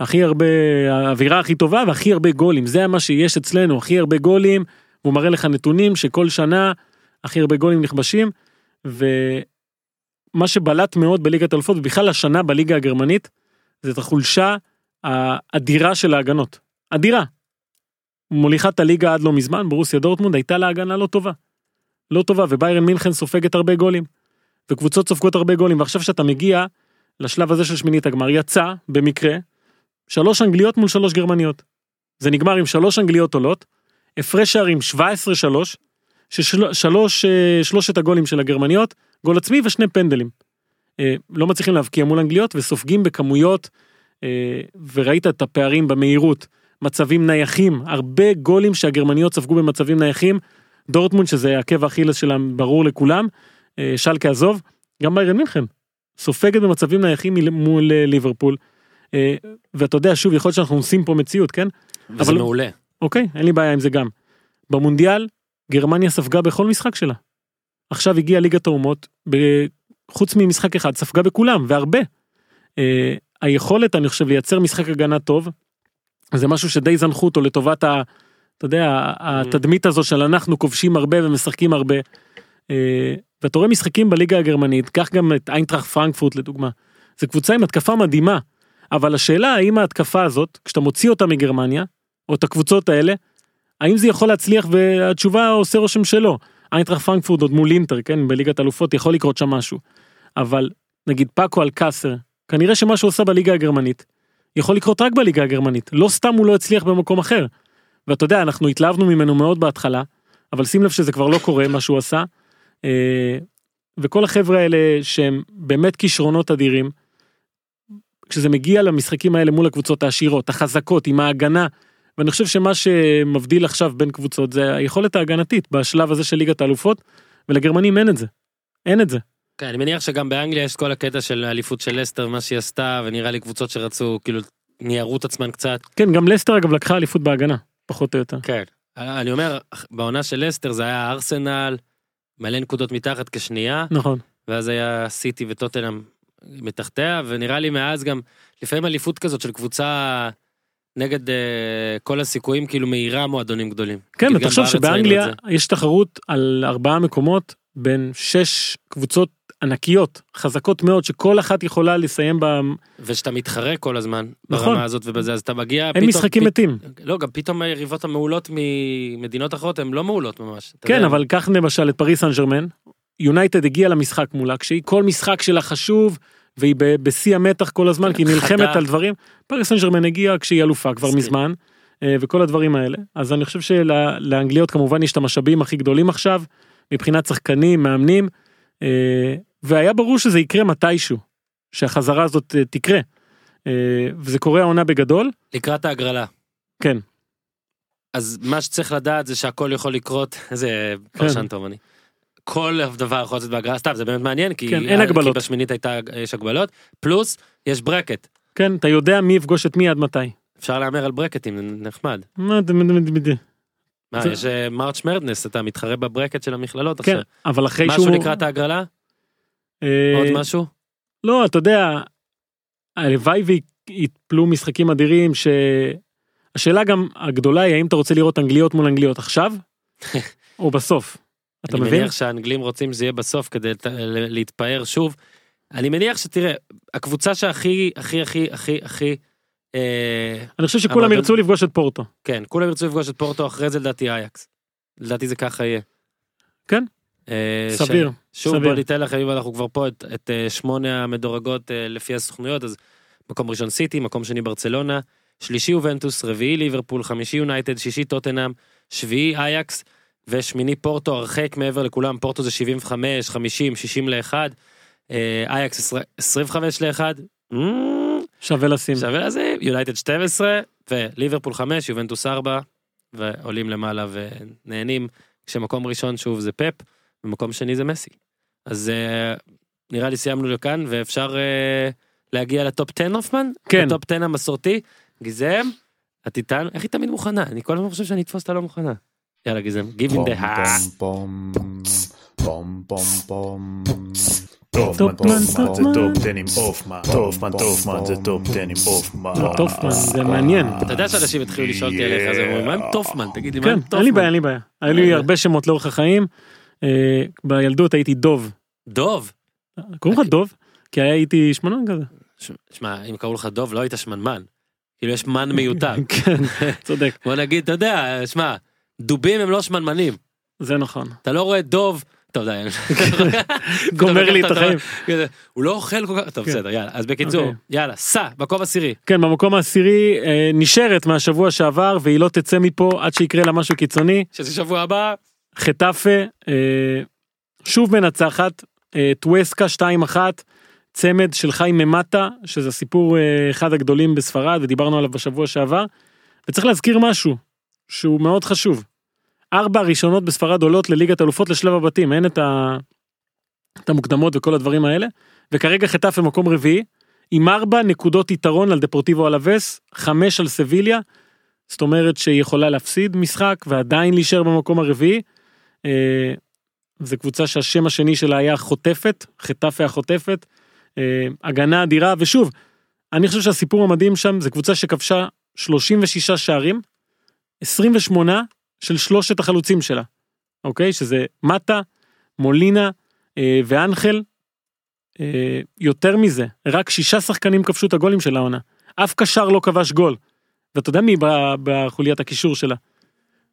הכי הרבה, האווירה הכי טובה והכי הרבה גולים. זה מה שיש אצלנו, הכי הרבה גולים, והוא מראה לך נתונים שכל שנה הכי הרבה גולים נכבשים, ומה שבלט מאוד בליגת האלופות, ובכלל השנה בליגה הגרמנית, זה את החולשה האדירה של ההגנות. אדירה. מוליכת הליגה עד לא מזמן, ברוסיה דורטמונד הייתה לה הגנה לא טובה. לא טובה, וביירן מינכן סופגת הרבה גולים. וקבוצות סופגות הרבה גולים, ועכשיו שאתה מגיע לשלב הזה של שמינית הגמר, יצא, במקרה, שלוש אנגליות מול שלוש גרמניות. זה נגמר עם שלוש אנגליות עולות, הפרש שערים 17-3, ששלוש, שלושת הגולים של הגרמניות, גול עצמי ושני פנדלים. אה, לא מצליחים להבקיע מול אנגליות וסופגים בכמויות, אה, וראית את הפערים במהירות, מצבים נייחים, הרבה גולים שהגרמניות ספגו במצבים נייחים, דורטמונד שזה עקב האכילס שלהם ברור לכולם, אה, שלקה עזוב, גם ביירן מינכן, סופגת במצבים נייחים מול- ליברפול. ואתה יודע שוב יכול להיות שאנחנו עושים פה מציאות כן וזה אבל- מעולה. אוקיי אין לי בעיה עם זה גם. במונדיאל גרמניה ספגה בכל משחק שלה. עכשיו הגיעה ליגת האומות ב- חוץ ממשחק אחד ספגה בכולם והרבה. אה, היכולת אני חושב לייצר משחק הגנה טוב זה משהו שדי זנחו אותו לטובת ה... אתה יודע התדמית הזו של אנחנו כובשים הרבה ומשחקים הרבה. אה, ואתה רואה משחקים בליגה הגרמנית קח גם את איינטראכט פרנקפורט לדוגמה. זו קבוצה עם התקפה מדהימה. אבל השאלה האם ההתקפה הזאת כשאתה מוציא אותה מגרמניה או את הקבוצות האלה האם זה יכול להצליח והתשובה עושה רושם שלא. איינטראכט פרנקפורט עוד מול אינטר כן בליגת אלופות יכול לקרות שם משהו. אבל נגיד פאקו אלקאסר כנראה שמה שהוא עושה בליגה הגרמנית יכול לקרות רק בליגה הגרמנית לא סתם הוא לא הצליח במקום אחר. ואתה יודע אנחנו התלהבנו ממנו מאוד בהתחלה אבל שים לב שזה כבר לא קורה מה שהוא עשה. אה, וכל החבר'ה האלה שהם באמת כישרונות אדירים. כשזה מגיע למשחקים האלה מול הקבוצות העשירות, החזקות, עם ההגנה, ואני חושב שמה שמבדיל עכשיו בין קבוצות זה היכולת ההגנתית בשלב הזה של ליגת האלופות, ולגרמנים אין את זה. אין את זה. כן, אני מניח שגם באנגליה יש כל הקטע של האליפות של לסטר, מה שהיא עשתה, ונראה לי קבוצות שרצו, כאילו, ניירו את עצמן קצת. כן, גם לסטר אגב לקחה אליפות בהגנה, פחות או יותר. כן. אני אומר, בעונה של לסטר זה היה ארסנל, מלא נקודות מתחת כשנייה, נכון. ואז היה סיטי וטוטנאם מתחתיה, ונראה לי מאז גם, לפעמים אליפות כזאת של קבוצה נגד uh, כל הסיכויים, כאילו מאירה מועדונים גדולים. כן, ותחשוב ראינו שבאנגליה. יש תחרות על ארבעה מקומות בין שש קבוצות ענקיות, חזקות מאוד, שכל אחת יכולה לסיים ב... ושאתה מתחרה כל הזמן, נכון. ברמה הזאת ובזה, אז אתה מגיע, אין פתאום- משחקים פ- מתים. לא, גם פתאום היריבות המעולות ממדינות אחרות הן לא מעולות ממש. כן, יודע. אבל קח למשל את פריס סן ג'רמן, יונייטד הגיעה למשחק מולה, כשהיא כל משחק שלה חשוב, והיא בשיא המתח כל הזמן, כי היא נלחמת. על דברים. פריס סן ג'רמן הגיעה כשהיא אלופה כבר. מזמן, אה, וכל הדברים האלה. אז אני חושב שלאנגליות כמובן יש את המשאבים הכי גדולים עכשיו, מבחינת שחקנים, מאמנים, אה, והיה ברור שזה יקרה מתישהו, שהחזרה הזאת אה, תקרה. וזה קורה העונה בגדול, לקראת ההגרלה. כן. אז מה שצריך לדעת זה שהכל יכול לקרות, כן. פרשן טוב אני. כל דבר יכול לצאת בהגרלה, סתם זה באמת מעניין, כי, כן, אין הגבלות. כי בשמינית הייתה, יש הגבלות, פלוס יש ברקט. כן, אתה יודע מי יפגוש את מי עד מתי. אפשר להמר על ברקטים, נחמד. מה מה- יש March Madness, אתה מתחרה בברקט של המכללות כן, עכשיו. אבל אחרי משהו שהוא... לקראת ההגרלה? אה, עוד משהו? לא, אתה יודע, הלוואי ויתפלו משחקים אדירים ש... השאלה גם הגדולה היא האם אתה רוצה לראות אנגליות מול אנגליות עכשיו או בסוף. אתה אני מבין? מניח שהאנגלים רוצים שזה יהיה בסוף כדי להתפאר שוב. אני מניח שתראה, הקבוצה שהכי, הכי, הכי, הכי, הכי, אה, אני חושב שכולם ירצו לפגוש את פורטו. כן, כולם ירצו לפגוש את פורטו, אחרי זה לדעתי אייקס. לדעתי זה ככה יהיה. כן. אה, סביר. שוב. בוא ניתן לכם אם אנחנו כבר פה את, אה, שמונה המדורגות לפי הסוכנויות אז מקום ראשון סיטי מקום שני ברצלונה שלישי יובנטוס רביעי ליברפול חמישי יונייטד שישי טוטנאם שביעי אייקס ושמיני פורטו הרחק מעבר לכולם פורטו זה 75 50 60 ל-1 אייקס 20 25 ל-1 שווה לשים. שווה לזה יונייטד 12 וליברפול 5 יובנטוס 4 ועולים למעלה ונהנים כשמקום ראשון שוב זה פפ ומקום שני זה מסי. אז אה, נראה לי סיימנו לכאן ואפשר אה, להגיע לטופ 10 הופמן? כן. לטופ 10 המסורתי. גיזם, את איתנו? איך היא תמיד מוכנה? אני כל הזמן חושב שאני אתפוס אותה לא מוכנה. יאללה גיזם, גיב in the house. טופמן, טופמן זה טופמן. טופ 10 עם הופמן טופמן טופמן זה טופ 10 עם הופמן לא, טופמן, זה מעניין. אתה יודע שאנשים התחילו לשאול אותי עליך, אז הם אומרים, מה עם טופמן? תגיד לי, מה עם כן, טופמן? אין לי בעיה, אין לי בעיה. היו לי אה. הרבה שמות לאורך החיים. אה, בילדות הייתי דוב. דוב. קוראים לך דוב? כי הייתי שמנון כזה. שמע, אם קראו לך דוב, לא היית שמנמן. כאילו יש מן מיותר. כן, צודק. בוא נגיד, אתה יודע, שמע, דובים הם לא שמנמנים. זה נכון. אתה לא רואה דוב, טוב די. גומר לי את החיים. הוא לא אוכל כל כך, טוב כן. בסדר, יאללה. אז בקיצור, אוקיי. יאללה, סע, מקום עשירי. כן, במקום העשירי אה, נשארת מהשבוע שעבר והיא לא תצא מפה עד שיקרה לה משהו קיצוני. שזה שבוע הבא, חטאפה אה, שוב מנצחת, אה, טווסקה 2-1, צמד של חיים ממטה, שזה סיפור אחד הגדולים בספרד ודיברנו עליו בשבוע שעבר. וצריך להזכיר משהו שהוא מאוד חשוב. ארבע הראשונות בספרד עולות לליגת אלופות לשלב הבתים, אין את, ה... את המוקדמות וכל הדברים האלה. וכרגע חטאפה מקום רביעי, עם ארבע נקודות יתרון על דפורטיבו אלווס, חמש על סביליה, זאת אומרת שהיא יכולה להפסיד משחק ועדיין להישאר במקום הרביעי. אה, זו קבוצה שהשם השני שלה היה חוטפת, חטאפה החוטפת, אה, הגנה אדירה, ושוב, אני חושב שהסיפור המדהים שם זה קבוצה שכבשה 36 שערים, 28 של שלושת החלוצים שלה, אוקיי? שזה מטה, מולינה אה, ואנחל. אה, יותר מזה, רק שישה שחקנים כבשו את הגולים של העונה. אף קשר לא כבש גול. ואתה יודע מי בחוליית הקישור שלה?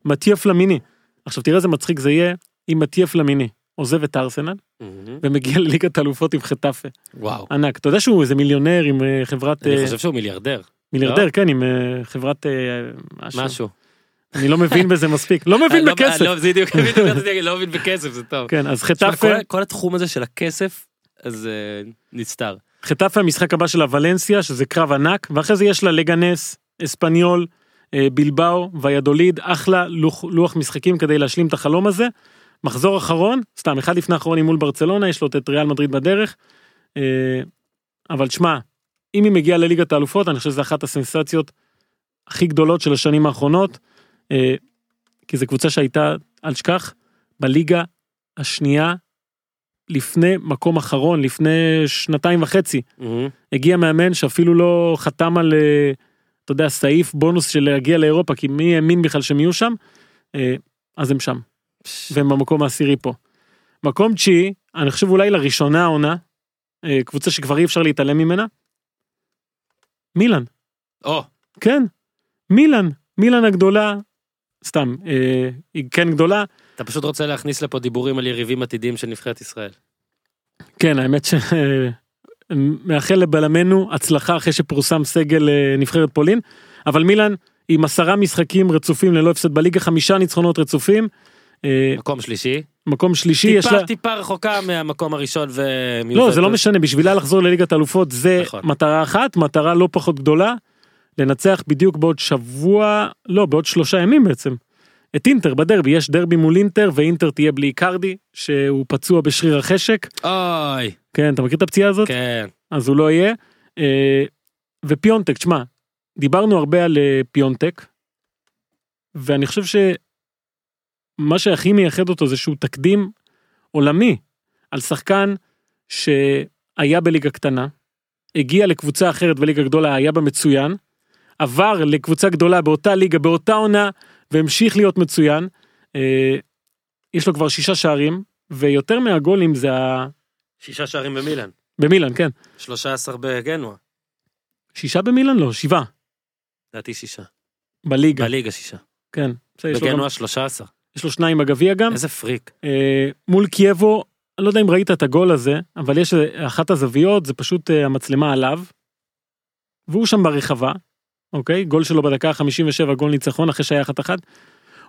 מתיה פלמיני. עכשיו תראה איזה מצחיק זה יהיה אם מתיה פלמיני עוזב את ארסנל ומגיע לליגת האלופות עם חטאפה. וואו. ענק. אתה יודע שהוא איזה מיליונר עם אה, חברת... אני אה, חושב שהוא מיליארדר. מיליארדר, כן, עם אה, חברת... משהו. משהו. אני לא מבין בזה מספיק. לא מבין לא- בכסף. לא, בדיוק, לא מבין בכסף, זה טוב. כן, אז חטאפה... כל- התחום הזה של הכסף, אז אה, נסתר. חטאפה המשחק הבא שלה ולנסיה שזה קרב ענק ואחרי זה יש לה לגנס אספניול אה, בלבאו ויאדוליד אחלה לוח, לוח משחקים כדי להשלים את החלום הזה. מחזור אחרון סתם אחד לפני האחרון היא מול ברצלונה יש לו את ריאל מדריד בדרך. אה, אבל שמע אם היא מגיעה לליגת האלופות אני חושב שזה אחת הסנסציות הכי גדולות של השנים האחרונות. אה, כי זו קבוצה שהייתה אל תשכח בליגה השנייה לפני מקום אחרון לפני שנתיים וחצי מהמם. הגיע מאמן שאפילו לא חתם על אה, אתה יודע סעיף בונוס של להגיע לאירופה כי מי האמין בכלל שהם יהיו שם אה, אז הם שם והם במקום העשירי פה. מקום תשיעי אני חושב אולי לראשונה העונה קבוצה שכבר אי אפשר להתעלם ממנה. מילאן או, כן מילאן מילאן הגדולה סתם אה, היא כן גדולה אתה פשוט רוצה להכניס לפה דיבורים על יריבים עתידיים של נבחרת ישראל. כן האמת ש... מאחל לבלמנו הצלחה אחרי שפורסם סגל אה, נבחרת פולין אבל מילאן עם עשרה משחקים רצופים ללא הפסד בליגה חמישה ניצחונות רצופים. אה, מקום שלישי. מקום שלישי יש טיפה לה טיפה רחוקה מהמקום הראשון ומיוחדת. לא זה לא משנה בשבילה לחזור לליגת האלופות זה נכון. מטרה אחת מטרה לא פחות גדולה. לנצח בדיוק בעוד שבוע לא בעוד שלושה ימים בעצם. את אינטר בדרבי יש דרבי מול אינטר ואינטר תהיה בלי קרדי שהוא פצוע בשריר החשק אוי, כן אתה מכיר את הפציעה הזאת כן. אז הוא לא יהיה. אה, ופיונטק, תשמע, דיברנו הרבה על אה, פיונטק, ואני חושב שמה שהכי מייחד אותו זה שהוא תקדים עולמי על שחקן שהיה בליגה קטנה, הגיע לקבוצה אחרת בליגה גדולה, היה בה מצוין, עבר לקבוצה גדולה באותה ליגה, באותה עונה, והמשיך להיות מצוין. אה, יש לו כבר שישה שערים, ויותר מהגולים זה ה... שישה שערים במילאן. במילאן, כן. 13 בגנוע. שישה במילאן? לא, שבעה. לדעתי שישה. בליגה. בליגה שישה. כן. לו גם- בגנוע 13. יש לו שניים בגביע גם. איזה פריק. אה, מול קייבו, אני לא יודע אם ראית את הגול הזה, אבל יש אחת הזוויות, זה פשוט אה, המצלמה עליו. והוא שם ברחבה, אוקיי? גול שלו בדקה ה-57, גול ניצחון אחרי שהיה אחת אחת.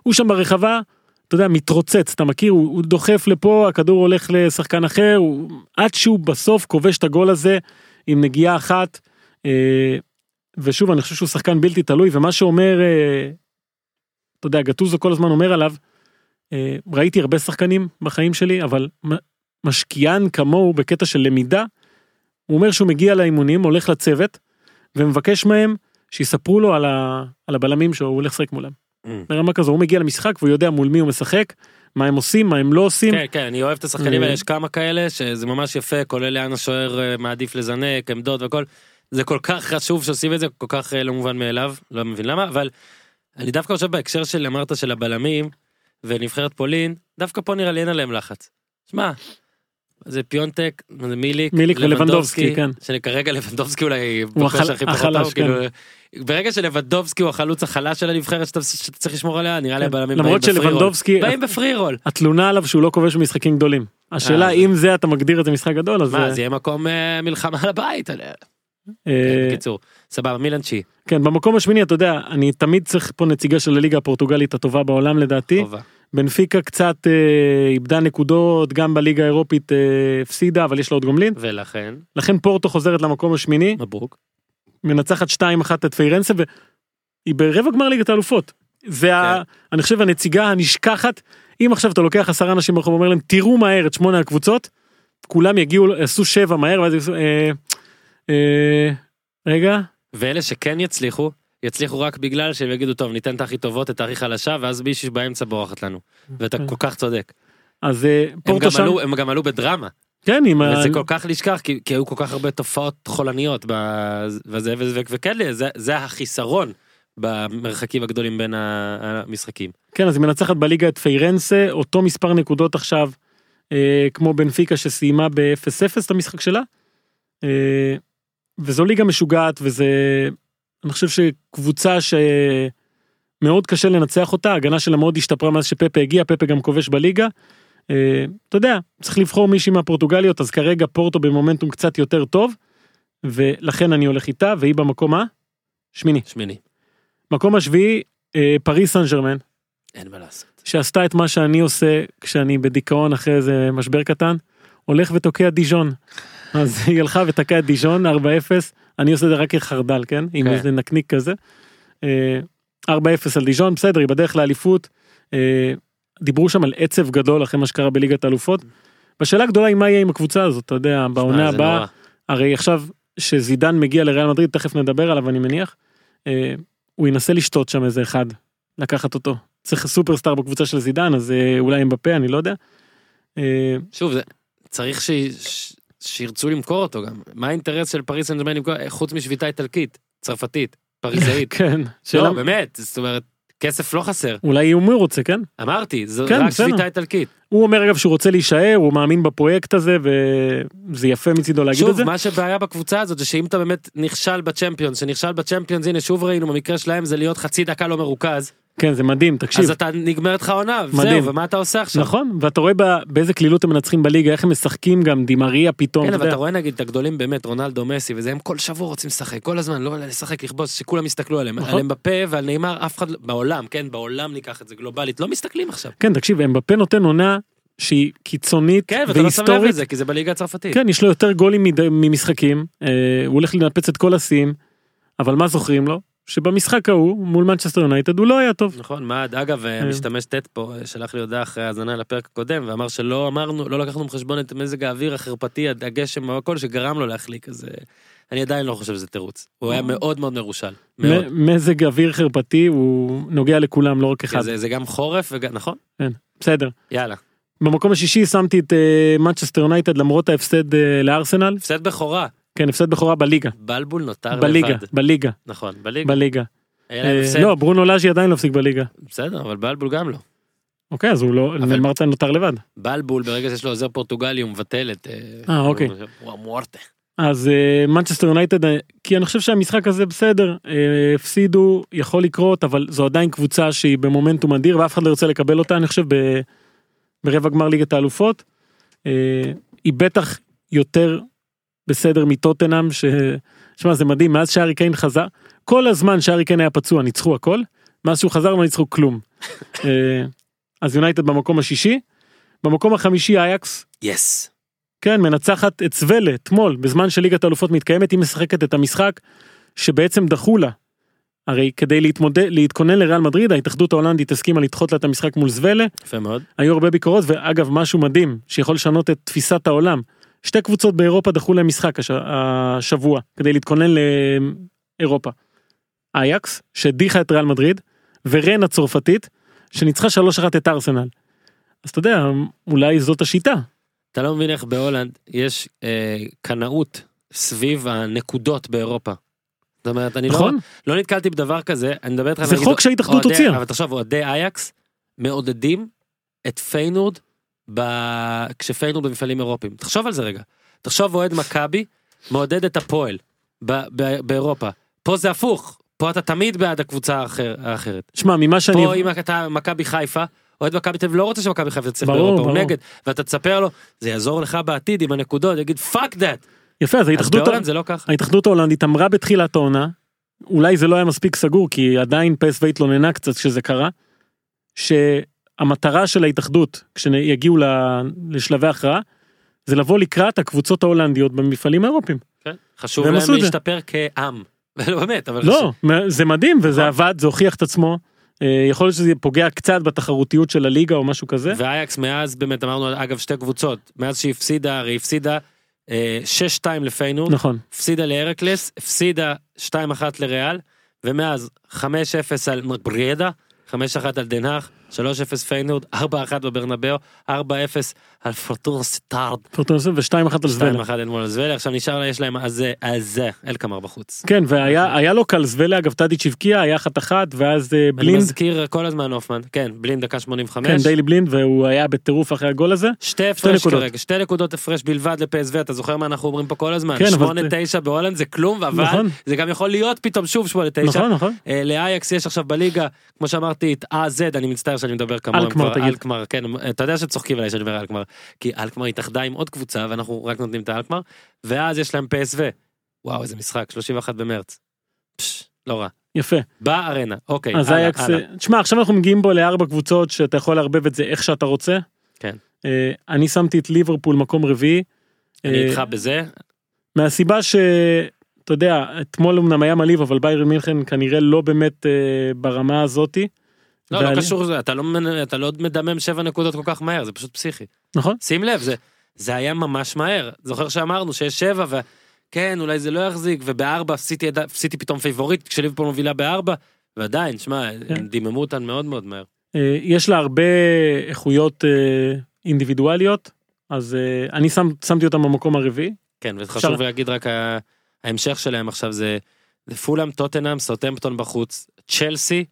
הוא שם ברחבה, אתה יודע, מתרוצץ, אתה מכיר? הוא, הוא דוחף לפה, הכדור הולך לשחקן אחר, הוא, עד שהוא בסוף כובש את הגול הזה עם נגיעה אחת. אה, ושוב, אני חושב שהוא שחקן בלתי תלוי, ומה שאומר, אה, אתה יודע, גטוזו כל הזמן אומר עליו, אה, ראיתי הרבה שחקנים בחיים שלי, אבל משקיען כמוהו בקטע של למידה, הוא אומר שהוא מגיע לאימונים, הולך לצוות, ומבקש מהם שיספרו לו על, ה, על הבלמים שהוא הולך לשחק מולם. Mm. ברמה כזו, הוא מגיע למשחק והוא יודע מול מי הוא משחק, מה הם עושים, מה הם לא עושים. כן, כן, אני אוהב את השחקנים אה. האלה, יש כמה כאלה שזה ממש יפה, כולל לאן השוער אה, מעדיף לזנק, עמדות והכל. זה כל כך חשוב שעושים את זה, כל כך אה, לא מובן מאליו, לא מבין למה, אבל אני דווקא חושב בהקשר של אמרת של הבלמים ונבחרת פולין, דווקא פה נראה לי אין עליהם לחץ. שמע, זה פיונטק, זה מיליק, מיליק ולבנדובסקי, כן. שכרגע לבנדובסקי אולי הוא החל- הכי פחות טוב, כאילו, ברגע שלבנדובסקי הוא החלוץ החלש של הנבחרת שאתה שאתה צריך לשמור עליה, נראה לי כן. הבלמים באים בפרי רול. שלבנדובסקי, באים בפרי רול. התלונה עליו שהוא לא כובש במשחקים גדולים. השאלה אה, אם זה אתה מגדיר את זה משחק גדול, אז... מה, זה יהיה מקום אה, מלחמה על הבית. אה, אה, בקיצור, סבבה, מילן תשיעי, כן, במקום השמיני, אתה יודע, אני תמיד צריך פה נציגה של הליגה הפורטוגלית הטובה בעולם לדעתי. חובה. בנפיקה קצת אה, איבדה נקודות, גם בליגה האירופית אה, הפסידה, אבל יש לה עוד גומלין. ולכן, לכן פורטו חוזרת למקום השמיני, מברוק. מנצחת 2-1 את פיירנסה, והיא ברבע גמר ליגת האלופות. זה ה... אני חושב הנציגה הנשכחת, אם עכשיו אתה לוקח עשרה אנשים ברחוב ואומר להם, תראו מהר את שמונה הקבוצות, כולם יגיעו, יעשו שבע מהר, ואז יעשו... אה, אה, רגע, ואלה שכן יצליחו, יצליחו רק בגלל שהם יגידו, טוב, ניתן את הכי טובות, את הכי חלשה, ואז מישהי באמצע בורחת לנו. ואתה. כל כך צודק. אז אה, הם פורטו שם, עלו- הם גם עלו בדרמה. כן, עם ה... וזה כל כך נשכח, כי כי היו כל כך הרבה תופעות חולניות וזה, וכן, זה- זה החיסרון במרחקים הגדולים בין המשחקים. כן, אז היא מנצחת בליגה את פיירנסה, אותו מספר נקודות עכשיו, אה, כמו בנפיקה שסיימה ב-0-0 את המשחק שלה. אה, וזו ליגה משוגעת, וזה, אני חושב שקבוצה שמאוד קשה לנצח אותה, ההגנה שלה מאוד השתפרה מאז שפפה הגיע, פפה גם כובש בליגה. אה, אתה יודע, צריך לבחור מישהי מהפורטוגליות, אז כרגע פורטו במומנטום קצת יותר טוב, ולכן אני הולך איתה, והיא במקום ה... שמיני. שמיני. מקום השביעי, אה, פריס סן ג'רמן. אין מה לעשות. שעשתה את מה שאני עושה כשאני בדיכאון אחרי איזה משבר קטן, הולך ותוקע דיז'ון. אז היא הלכה ותקעה את דיז'ון 4-0, אני עושה את זה רק כחרדל, כן? עם כן. איזה נקניק כזה. אה, 4-0 על דיז'ון, בסדר, היא בדרך לאליפות. אה, דיברו שם על עצב גדול אחרי מה שקרה בליגת האלופות. והשאלה הגדולה היא מה יהיה עם הקבוצה הזאת, אתה יודע, בעונה אה, הבאה. הרי עכשיו שזידן מגיע לריאל מדריד, תכף נדבר עליו אני מניח, אה, הוא ינסה לשתות שם איזה אחד, לקחת אותו. צריך סופרסטאר בקבוצה של זידן, אז אה, אולי אמבפה, אני לא יודע. אה, שוב, זה- צריך ש- שירצו למכור אותו גם. מה האינטרס של פריס סן ג'רמן למכור, חוץ משביתה איטלקית, צרפתית, פריזאית. כן, לא, באמת, זאת אומרת, כסף לא חסר. אולי הוא רוצה, כן? אמרתי, זו כן, רק. שביתה איטלקית. הוא אומר אגב שהוא רוצה להישאר, הוא מאמין בפרויקט הזה, וזה יפה מצידו להגיד את שוב, זה. מה שבעיה בקבוצה הזאת זה שאם אתה באמת נכשל בצ'מפיונס, שנכשל בצ'מפיונס, הנה שוב ראינו במקרה שלהם זה להיות חצי דקה לא מרוכז, כן, זה מדהים, תקשיב. אז אתה נגמרת לך עונה. וזהו, ומה אתה עושה עכשיו? נכון, ואתה רואה באיזה קלילות הם מנצחים בליגה, איך הם משחקים גם, דימריה פתאום, כן, אתה אבל. אתה רואה נגיד את הגדולים באמת, רונלדו, מסי, וזה הם כל שבוע רוצים לשחק, כל הזמן, לא לשחק, לכבוש, שכולם יסתכלו עליהם. נכון. על אמבפה ועל נאמר, אף אחד, לא- בעולם, כן, בעולם ניקח את זה גלובלית, לא מסתכלים עכשיו. כן, תקשיב, אמבפה נותן עונה שהיא קיצונית כן, ואתה לא שם לב והיסטורית. לזה, כי זה בליגה הצרפתית. כן, יש לו יותר גולים מד- ממשחקים, אה, הוא הולך לנפץ את כל השיאים, אבל מה זוכרים לו? שבמשחק ההוא, מול מנצ'סטר יונייטד, הוא לא היה טוב. נכון, מה, אגב, המשתמש טט פה אה, שלח לי הודעה אחרי האזנה לפרק הקודם, ואמר שלא אמרנו, לא לקחנו בחשבון את מזג האוויר החרפתי, הגשם והכל, שגרם לו להחליק, אז אה, אני עדיין לא חושב שזה תירוץ. הוא היה מאוד מאוד מרושל. מאוד. מזג אוויר חרפתי הוא נוגע לכולם, לא רק אחד. זה זה גם חורף נכון? בסדר. יאללה. במקום השישי שמתי את אה, מנצ'סטר יונייטד למרות ההפסד אה, לארסנל. הפסד בכורה, כן, הפסד בכורה בליגה. בלבול נותר בליגה, לבד. בליגה, נכון, בליגה. בליגה. אה, הפסד, לא, ברונו לאז'י עדיין לא הפסיק בליגה. בסדר, אבל בלבול גם לא. אוקיי, אז הוא לא, אבל- מרטן נותר לבד. בלבול, ברגע שיש לו עוזר פורטוגלי, הוא מבטל את... אה, אוקיי. הוא המוארטה. אז מנצ'סטר יונייטד, אה, כי אני חושב שהמשחק הזה בסדר, אה, הפסידו, יכול לקרות, אבל זו עדיין קבוצה שהיא במומנטום אדיר ואף אחד לא ירצה לקבל אותה, אני חושב, ב- ברבע גמר ליגת האלופות. אה, היא בטח יותר בסדר מטוטנאם, ש... שמע, זה מדהים, מאז שארי קיין חזר, כל הזמן שארי קיין היה פצוע, ניצחו הכל, מאז שהוא חזר לא ניצחו כלום. אה, אז יונייטד במקום השישי, במקום החמישי אייקס, יס. כן, מנצחת את סוולה אתמול, בזמן שליגת האלופות מתקיימת, היא משחקת את המשחק שבעצם דחו לה. הרי כדי להתמודד, להתכונן לריאל מדריד, ההתאחדות ההולנדית הסכימה לדחות לה את המשחק מול סוולה, יפה מאוד. היו הרבה ביקורות, ואגב, משהו מדהים, שיכול לשנות את תפיסת העולם. שתי קבוצות באירופה דחו להם משחק הש... השבוע, כדי להתכונן לאירופה. אייקס, שהדיחה את ריאל מדריד, ורן הצרפתית, שניצחה 3-1 את ארסנל. אז אתה יודע, אולי זאת השיטה. אתה לא מבין איך בהולנד יש אה, קנאות סביב הנקודות באירופה. זאת אומרת, אני נכון? לא, לא נתקלתי בדבר כזה, אני מדבר איתך זה חוק שההתאחדות הוציאה. אבל תחשוב, אוהדי אייקס מעודדים את פיינורד ב... כשפיינורד במפעלים אירופיים. תחשוב על זה רגע. תחשוב אוהד מכבי מעודד את הפועל ב... ב... באירופה. פה זה הפוך, פה אתה תמיד בעד הקבוצה האחר... האחרת. שמע, ממה שאני... פה אם אתה מכבי חיפה, אוהד מכבי תל אביב לא רוצה שמכבי חיפה ברור, באירופה, הוא. נגד, ואתה תספר לו, זה יעזור לך בעתיד עם הנקודות, יגיד פאק דאט. יפה, אז אז ההתאחדות... זה לא. ההתאחדות ההולנדית אמרה בתחילת העונה, אולי זה לא היה מספיק סגור כי עדיין פסו התלוננה קצת כשזה קרה, שהמטרה של ההתאחדות כשיגיעו לשלבי הכרעה, זה לבוא לקראת הקבוצות ההולנדיות במפעלים האירופיים. כן? חשוב להם. להשתפר כעם. לא באמת, אבל לא, זה מדהים וזה נכון. עבד, זה הוכיח את עצמו. אה, יכול להיות שזה פוגע קצת בתחרותיות של הליגה או משהו כזה. ואייאקס מאז באמת אמרנו אגב שתי קבוצות מאז שהיא הפסידה הרי הפסידה אה, 6-2 לפיינורד נכון. הפסידה להרקלס הפסידה 2-1 לריאל ומאז 5-0 על בריידה 5-1 על דן האג 3-0 פיינורד 4-1 בברנבאו 4-0 על פורטונה סיטארד פורטונה ו-2-1 על זוולה. 2-1 אל מול זוולה עכשיו נשאר לה יש להם אז אז אלקמר בחוץ. כן, והיה היה לו קל זוולה, אגב טאדיץ' הבקיע, היה אחת אחת, ואז אה, דני בלינד, מזכיר כל הזמן הופמן כן בלינד דקה 85. כן, דיילי בלינד, והוא היה בטירוף אחרי הגול הזה. שתי הפרש. כרגע, שתי נקודות הפרש בלבד לפסוו, אתה זוכר מה אנחנו אומרים פה כל הזמן? כן, אבל- שמונה תשע בהולנד זה כלום, אבל נכון. זה גם יכול להיות פתאום שוב שמונה תשע. נכון, נכון. אה, לאייאקס יש עכשיו בליגה, כמו שאמרתי, את AZ, אני מצטער שאני מדבר כמוהם אלקמר, תגיד. אלקמר, כן, אתה יודע שצוחקים עליי שאני אומר אלקמר, כי אלקמר התאחדה עם עוד קבוצה ואנחנו רק נותנים את האלקמר, ואז יש להם PSV, וואו איזה משחק, 31 במרץ. פש, לא רע. יפה. בארנה, אוקיי, אז הלאה, הלאה. אה, תשמע עכשיו אנחנו מגיעים בו לארבע קבוצות שאתה יכול לערבב את זה איך שאתה רוצה. כן. אה, אני שמתי את ליברפול מקום רביעי. אני אה, איתך בזה. מהסיבה ש... אתה יודע, אתמול אמנם היה מעליב, אבל ביירן מינכן כנראה לא באמת אה, ברמה הזאתי. לא, לא קשור לזה, אתה לא אתה לא מדמם שבע נקודות כל כך מהר, זה פשוט פסיכי. נכון? שים לב, זה, זה היה ממש מהר. זוכר שאמרנו שיש שבע, וכן, אולי זה לא יחזיק, ובארבע סיטי, ידע- סיטי פתאום פייבוריט, כשליברפול מובילה בארבע, ועדיין, שמע, כן. הם דיממו אותן מאוד מאוד מהר. אה, יש לה הרבה איכויות אה, אינדיבידואליות, אז אה, אני שם, שמתי אותם במקום הרביעי. כן, אפשר- וחשוב להגיד רק ההמשך שלהם עכשיו זה, זה פולאם, טוטנאם, סוטמפטון בחוץ, צ'לסי,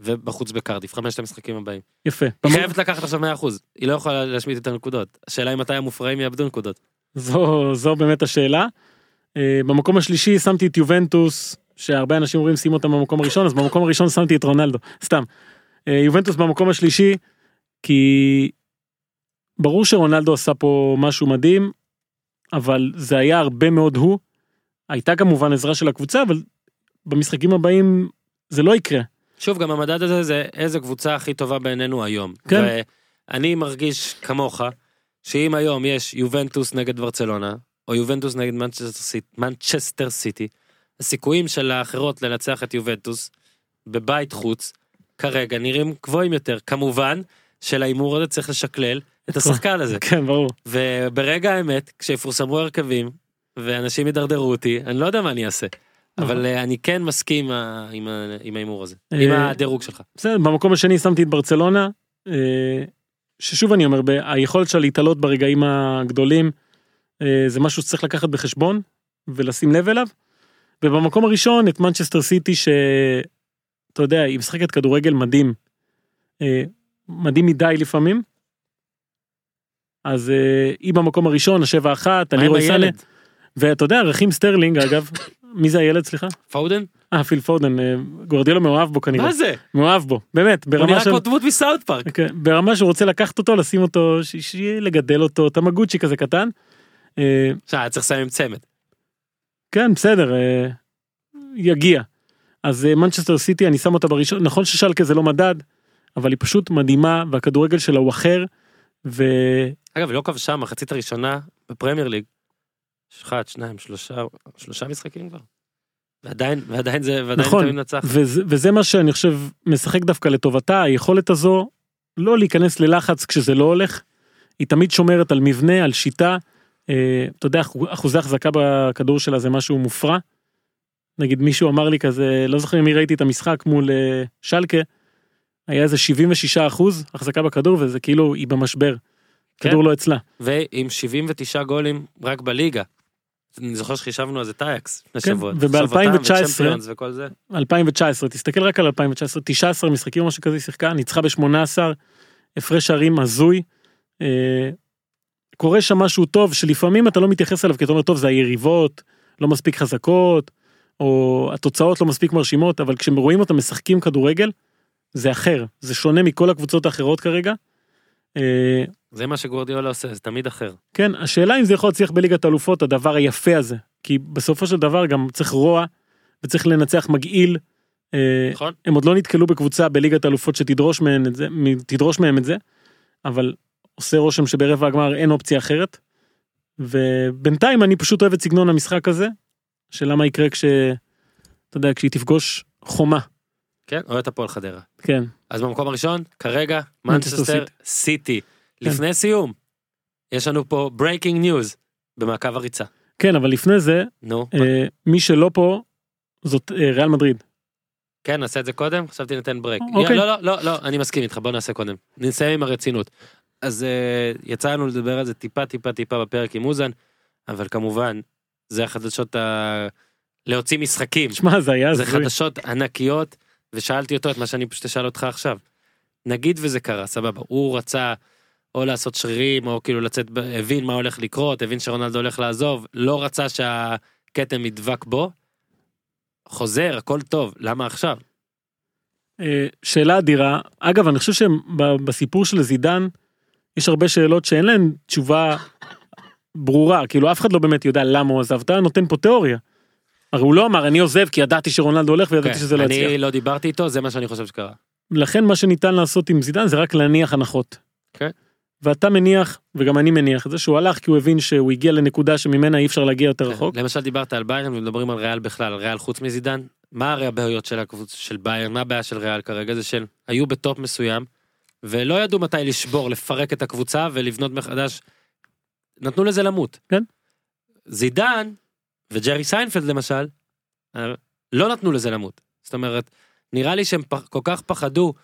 ובחוץ בקרדיף, חמשת המשחקים הבאים. יפה. היא במ- חייבת לקחת עכשיו 100%, היא לא יכולה להשמיט את הנקודות. השאלה היא מתי המופרעים יאבדו נקודות. זו, זו באמת השאלה. אה, במקום השלישי שמתי את יובנטוס, שהרבה אנשים אומרים שים אותם במקום הראשון, אז במקום הראשון שמתי את רונלדו, סתם. אה, יובנטוס במקום השלישי, כי ברור שרונלדו עשה פה משהו מדהים, אבל זה היה הרבה מאוד הוא. הייתה כמובן עזרה של הקבוצה, אבל במשחקים הבאים זה לא יקרה. שוב, גם המדד הזה זה איזה קבוצה הכי טובה בעינינו היום. כן. ואני מרגיש כמוך, שאם היום יש יובנטוס נגד ברצלונה, או יובנטוס נגד מנצ'סטר סיט- מנצ'סטר סיטי, הסיכויים של האחרות לנצח את יובנטוס בבית חוץ, כרגע נראים גבוהים יותר. כמובן שלהימור הזה צריך לשקלל את השחקן הזה. כן, ברור. וברגע האמת, כשיפורסמו הרכבים, ואנשים ידרדרו אותי, אני לא יודע מה אני אעשה. אבל אה, אני כן מסכים עם ה- עם עם ההימור הזה, עם אה, הדירוג שלך. בסדר, במקום השני שמתי את ברצלונה, אה, ששוב אני אומר, היכולת שלה להתעלות ברגעים הגדולים, אה, זה משהו שצריך לקחת בחשבון ולשים לב אליו. ובמקום הראשון את מנצ'סטר סיטי, שאתה יודע, היא משחקת כדורגל מדהים, אה, מדהים מדי לפעמים. אז אה, היא במקום הראשון, השבע אחת, אני עם לרואה סאנה? ואתה יודע, רחים סטרלינג אגב, מי זה הילד סליחה? פודן? אה, פיל פודן, אה, גווארדיולה מאוהב בו כנראה. מה זה? מאוהב בו, באמת, הוא נראה. כמו דמות מסאוט פארק. כן, ברמה שהוא רוצה לקחת אותו, לשים אותו, שיהיה לגדל אותו, טמגוצ'י כזה קטן. אה, עכשיו, צריך לסיים עם צמד. כן, בסדר, אה, יגיע. אז מנצ'סטר סיטי, אני שם אותה בראשון, נכון ששלקה זה לא מדד, אבל היא פשוט מדהימה, והכדורגל שלה הוא אחר, ו... אגב, היא לא כבשה מחצית הראשונה בפרמייר ליג. יש אחד, שניים, שלושה, שלושה משחקים כבר. ועדיין, ועדיין זה, ועדיין נכון, תמיד נצח. וזה, וזה מה שאני חושב משחק דווקא לטובתה, היכולת הזו לא להיכנס ללחץ כשזה לא הולך, היא תמיד שומרת על מבנה, על שיטה, אה, אתה יודע, אחו- אחוזי החזקה בכדור שלה זה משהו מופרע. נגיד מישהו אמר לי כזה, לא זוכר מי ראיתי את המשחק מול אה, שלקה, היה איזה 76 אחוז החזקה בכדור וזה כאילו היא במשבר. כן. כדור לא אצלה. ועם 79 גולים רק בליגה. אני זוכר שחישבנו על זה טאייקס לפני כן, שבוע. וב- תחשוב אותם, 2019, וצ'מפיונס וכל זה. 2019 תסתכל רק על 2019 19 משחקים או משהו כזה שיחקה ניצחה ב-18 הפרש שערים הזוי. אה, קורה שם משהו טוב שלפעמים אתה לא מתייחס אליו כי אתה אומר טוב זה היריבות לא מספיק חזקות או התוצאות לא מספיק מרשימות אבל כשרואים אותם משחקים כדורגל זה אחר זה שונה מכל הקבוצות האחרות כרגע. אה, זה מה שגורדיאלה עושה, זה תמיד אחר. כן השאלה אם זה יכול להצליח בליגת האלופות הדבר היפה הזה כי בסופו של דבר גם צריך רוע וצריך לנצח מגעיל. אה, נכון? הם עוד לא נתקלו בקבוצה בליגת האלופות שתדרוש מהם את זה, תדרוש מהם את זה, אבל עושה רושם שברבע הגמר אין אופציה אחרת. ובינתיים אני פשוט אוהב את סגנון המשחק הזה, של למה יקרה כש... אתה יודע, כשהיא תפגוש חומה, כן, אוהד הפועל חדרה. כן. אז במקום הראשון, כרגע, מנצ'סטר סיטי. כן. לפני סיום, יש לנו פה breaking news במעקב הריצה. כן, אבל לפני זה, נו, אה, מי שלא פה, זאת אה, ריאל מדריד. כן, נעשה את זה קודם, חשבתי ניתן break. אוקיי. לא, לא, לא, לא, אני מסכים איתך, בוא נעשה קודם. נסיים עם הרצינות. אז אה, יצא לנו לדבר על זה טיפה טיפה טיפה בפרק עם אוזן, אבל כמובן, זה החדשות ה... להוציא משחקים. שמע, זה היה זה. חדשות ענקיות, ושאלתי אותו את מה שאני פשוט אשאל אותך עכשיו. נגיד וזה קרה, סבבה, הוא רצה או לעשות שרירים, או כאילו לצאת, הבין מה הולך לקרות, הבין שרונלדו הולך לעזוב, לא רצה שהכתם ידבק בו, חוזר, הכל טוב, למה עכשיו? אה, שאלה אדירה. אגב, אני חושב שבסיפור של זידן, יש הרבה שאלות שאין להן תשובה ברורה, כאילו אף אחד לא באמת יודע למה הוא עזב, אתה נותן פה תיאוריה. הרי הוא לא אמר אני עוזב כי ידעתי שרונלדו הולך וידעתי שזה לא יצליח. אני לא דיברתי איתו, זה מה שאני חושב שקרה. לכן מה שניתן לעשות עם זידן זה רק להניח הנחות. כן. ואתה מניח, וגם אני מניח את זה, שהוא הלך כי הוא הבין שהוא הגיע לנקודה שממנה אי אפשר להגיע יותר רחוק. למשל דיברת על ביירן ומדברים על ריאל בכלל, על ריאל חוץ מזידן. מה הרי הבעיות של הקבוצה של ביירן, מה הבעיה של ריאל כרגע? זה של היו בטופ מסוים, ולא ידעו מתי לשבור, לפרק את הקבוצה ולבנות מחדש. נתנו לזה למות. כן. זידן וג'רי סיינפלד למשל, אה, לא נתנו לזה למות. זאת אומרת, נראה לי שהם פח, כל כך פחדו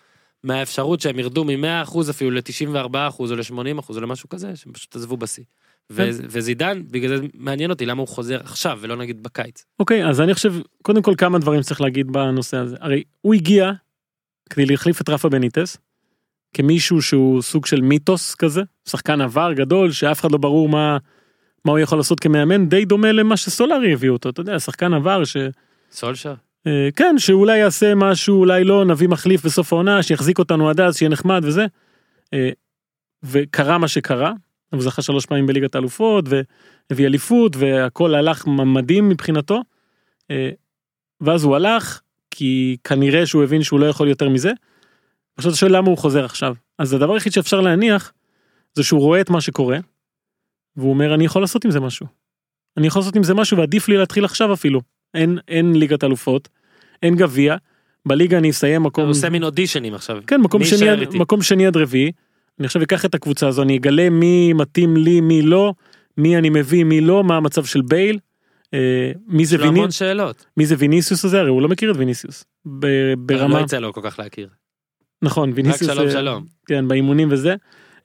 מהאפשרות שהם ירדו מ-100% אפילו ל-94% או ל-80% או למשהו כזה, שהם פשוט עזבו בשיא. ו- כן. וזידן, בגלל זה מעניין אותי למה הוא חוזר עכשיו ולא נגיד בקיץ. אוקיי, אז אני חושב, קודם כל כמה דברים צריך להגיד בנושא הזה. הרי הוא הגיע כדי להחליף את רפה בניטס, כמישהו שהוא סוג של מיתוס כזה, שחקן עבר גדול, שאף אחד לא ברור מה, מה הוא יכול לעשות כמאמן, די דומה למה שסולארי הביא אותו, אתה יודע, שחקן עבר ש... סולשר? אה, כן, שאולי יעשה משהו, אולי לא, נביא מחליף בסוף העונה, שיחזיק אותנו עד אז, שיהיה נחמד וזה. אה, וקרה מה שקרה, הוא זכה שלוש פעמים בליגת האלופות, והביא אליפות, והכל הלך מדהים מבחינתו. אה, ואז הוא הלך, כי כנראה שהוא הבין שהוא לא יכול יותר מזה. עכשיו אתה שואל למה הוא חוזר עכשיו. אז הדבר היחיד שאפשר להניח, זה שהוא רואה את מה שקורה, והוא אומר, אני יכול לעשות עם זה משהו. אני יכול לעשות עם זה משהו, ועדיף לי להתחיל עכשיו אפילו. אין, אין ליגת אלופות, אין גביע, בליגה אני אסיים מקום... הוא עושה מין אודישנים עכשיו. כן, מקום שני, עד? מקום שני עד רביעי. אני עכשיו אקח את הקבוצה הזו, אני אגלה מי מתאים לי, מי לא, מי אני מביא, מי לא, מה המצב של בייל, אה, מי זה יש לו ויני, המון שאלות. מי זה ויניסיוס הזה, הרי הוא לא מכיר את ויניסיוס. ב- ברמה, לא יצא לו כל כך להכיר. נכון, רק ויניסיוס, שלום אה, שלום. כן, באימונים וזה.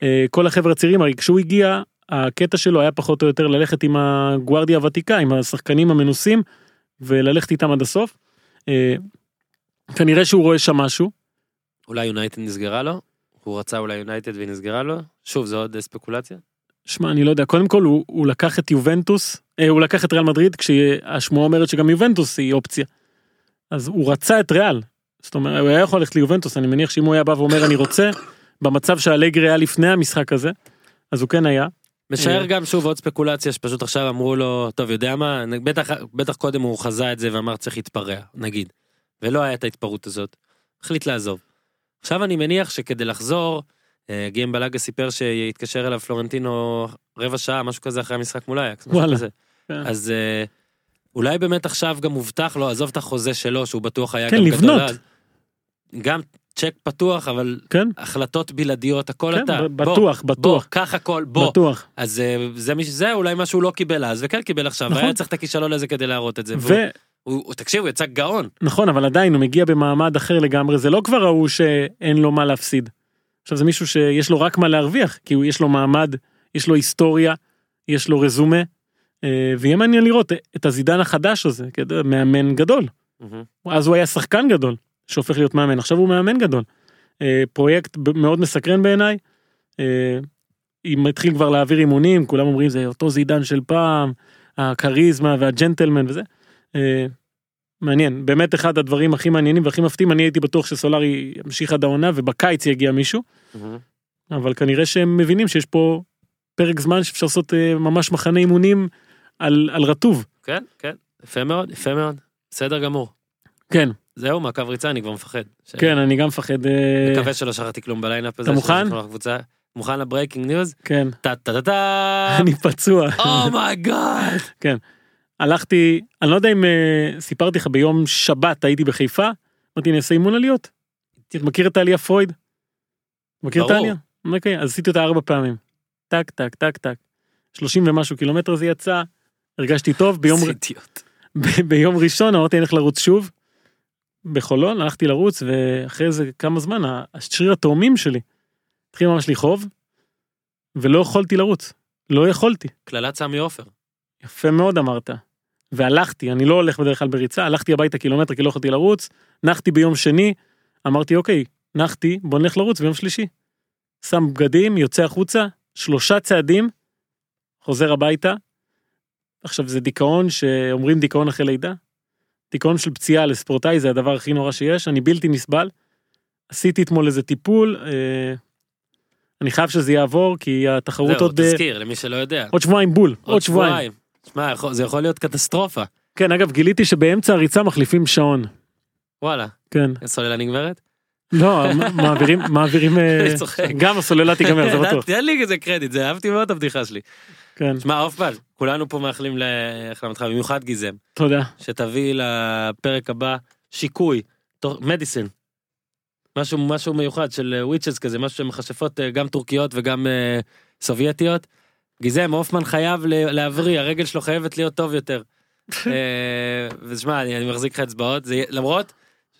אה, כל החבר'ה הצעירים, הרי כשהוא הגיע, הקטע שלו היה פחות או יותר ללכת עם הגוארדיה הוותיקה, עם השחקנים המנוסים, וללכת איתם עד הסוף. אה, כנראה שהוא רואה שם משהו, אולי יונייטד נסגרה לו? הוא רצה אולי יונייטד והיא נסגרה לו? שוב, זו עוד ספקולציה? שמע, אני לא יודע, קודם כל הוא, הוא לקח את יובנטוס, אה, הוא לקח את ריאל מדריד כשהשמועה אומרת שגם יובנטוס היא אופציה. אז הוא רצה את ריאל. זאת אומרת, הוא היה יכול ללכת ליובנטוס, אני מניח שאם הוא היה בא ואומר אני רוצה, במצב שהלגרי היה לפני המשחק הזה, אז הוא כן היה. משער. גם שוב עוד ספקולציה שפשוט עכשיו אמרו לו, טוב יודע מה, בטח, בטח קודם הוא חזה את זה ואמר צריך להתפרע, נגיד. ולא היה את ההתפרעות הזאת. החליט לעזוב. עכשיו אני מניח שכדי לחזור, אה, גיהם בלאגה סיפר שיתקשר אליו פלורנטינו רבע שעה, משהו כזה אחרי המשחק מול אייקס. וואלה. כן. אז אה, אולי באמת עכשיו גם מובטח לו, עזוב את החוזה שלו, שהוא בטוח היה כן, גם לבנות. גדול. גם צ'ק פתוח, אבל כן, החלטות בלעדיות, הכל כן, אתה. בטוח, בוא, בטוח, קח הכל, בוא. בטוח. אז אה, זה, מש- זה אולי מה שהוא לא קיבל אז, וכן קיבל עכשיו, נכון. והיה צריך את הכישלון הזה כדי להראות את זה. ו... הוא, הוא, תקשיב, הוא יצא גאון. נכון, אבל עדיין הוא מגיע במעמד אחר לגמרי, זה לא כבר ההוא שאין לו מה להפסיד. עכשיו זה מישהו שיש לו רק מה להרוויח, כי הוא יש לו מעמד, יש לו היסטוריה, יש לו רזומה, אה, ויהיה מעניין לראות את הזידן החדש הזה, מאמן גדול. אז הוא היה שחקן גדול, שהופך להיות מאמן, עכשיו הוא מאמן גדול. אה, פרויקט מאוד מסקרן בעיניי. אה, אם התחיל כבר להעביר אימונים, כולם אומרים זה אותו זידן של פעם, הכריזמה והג'נטלמן וזה. אה, מעניין, באמת אחד הדברים הכי מעניינים והכי מפתיעים, אני הייתי בטוח שסולארי ימשיך עד העונה ובקיץ יגיע מישהו, אבל כנראה שהם מבינים שיש פה פרק זמן שאפשר לעשות אה, ממש מחנה אימונים על, על רטוב. כן, כן, יפה מאוד, יפה מאוד. בסדר גמור. כן, זהו, מעקב ריצה, אני כבר מפחד. ש- כן, אני גם מפחד. אה, מקווה שלא שכחתי כלום בליינאפ הזה. אתה מוכן? מוכן ל breaking news? כן, טה טה טה טה. אני פצוע. Oh my God. הלכתי, אני לא יודע אם אה, סיפרתי לך ביום שבת הייתי בחיפה, אמרתי אני אעשה אימון עליות. מכיר את העלייה פרויד? מכיר את ברור. העלייה? אוקיי, אז עשיתי אותה ארבע פעמים. טק טק טק טק. 30 ומשהו קילומטר זה יצא, הרגשתי טוב, ביום, ביום ראשון אמרתי אני הולך לרוץ שוב. בחולון הלכתי לרוץ ואחרי זה כמה זמן השריר התאומים שלי התחיל ממש לכאוב ולא יכולתי לרוץ. לא יכולתי. קללת סמי עופר. יפה מאוד אמרת. והלכתי, אני לא הולך בדרך כלל בריצה, הלכתי הביתה קילומטר כי לא יכולתי לרוץ, נחתי ביום שני, אמרתי אוקיי, נחתי, בוא נלך לרוץ ביום שלישי. שם בגדים, יוצא החוצה, שלושה צעדים, חוזר הביתה. עכשיו זה דיכאון שאומרים דיכאון אחרי לידה. דיכאון של פציעה לספורטאי זה הדבר הכי נורא שיש, אני בלתי נסבל. עשיתי אתמול איזה טיפול, אה, אני חייב שזה יעבור כי התחרות זהו, עוד, אה, תזכיר, למי שלא יודע. עוד שבועיים בול, עוד שבועיים. שמע, יכול- זה יכול להיות קטסטרופה. כן, אגב, גיליתי שבאמצע הריצה מחליפים שעון. וואלה, כן. סוללה נגמרת? לא, מעבירים, מעבירים, אה, אני צוחק. גם הסוללה תיגמר, זה בטוח. תן לי איזה קרדיט, זה אהבתי מאוד את הבדיחה שלי. כן, שמע, עופמן, כולנו פה מאחלים להחלמתך, במיוחד גיזם, תודה. שתביא לפרק הבא שיקוי, מדיסין. משהו משהו מיוחד של וויצ'ס כזה, משהו שמכשפות אה, גם טורקיות וגם אה, סובייטיות. גיזם, הופמן חייב להבריא, הרגל שלו חייבת להיות טוב יותר. אה, ושמע, אני, אני מחזיק לך אצבעות, למרות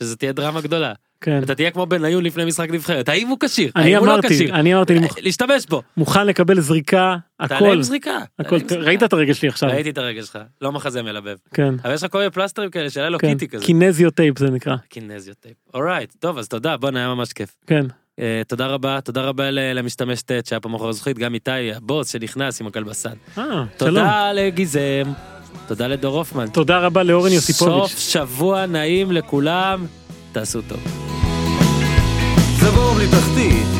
שזה תהיה דרמה גדולה. כן. אתה תהיה כמו בניון לפני משחק נבחרת, האם הוא כשיר? אני האם הוא לא אמרתי, כשיר? אני אמרתי, מוכ- להשתמש בו. מוכן לקבל זריקה, תעלה הכל, עם זריקה. הכל, תעלה עם זריקה. ראית את הרגל שלי עכשיו, ראיתי את הרגל שלך, לא מחזה מלבב. כן, אבל יש לך כל מיני פלסטרים כאלה שהיה לו כן, קיטי כזה. kinesio tape זה נקרא, kinesio tape. Alright, טוב אז תודה, בואנה היה ממש כיף. כן, אה, תודה רבה, תודה רבה למשתמש ט' שהיה פה מאחורי הזכוכית, גם איתי הבוס שנכנס עם הכלבסן. אה, תודה לגיזם, תודה לדור הופמן. תודה רבה לאורן סוף יוסיפוביץ', שבוע נעים לכולם, תעשו טוב. זה בלי תחתית,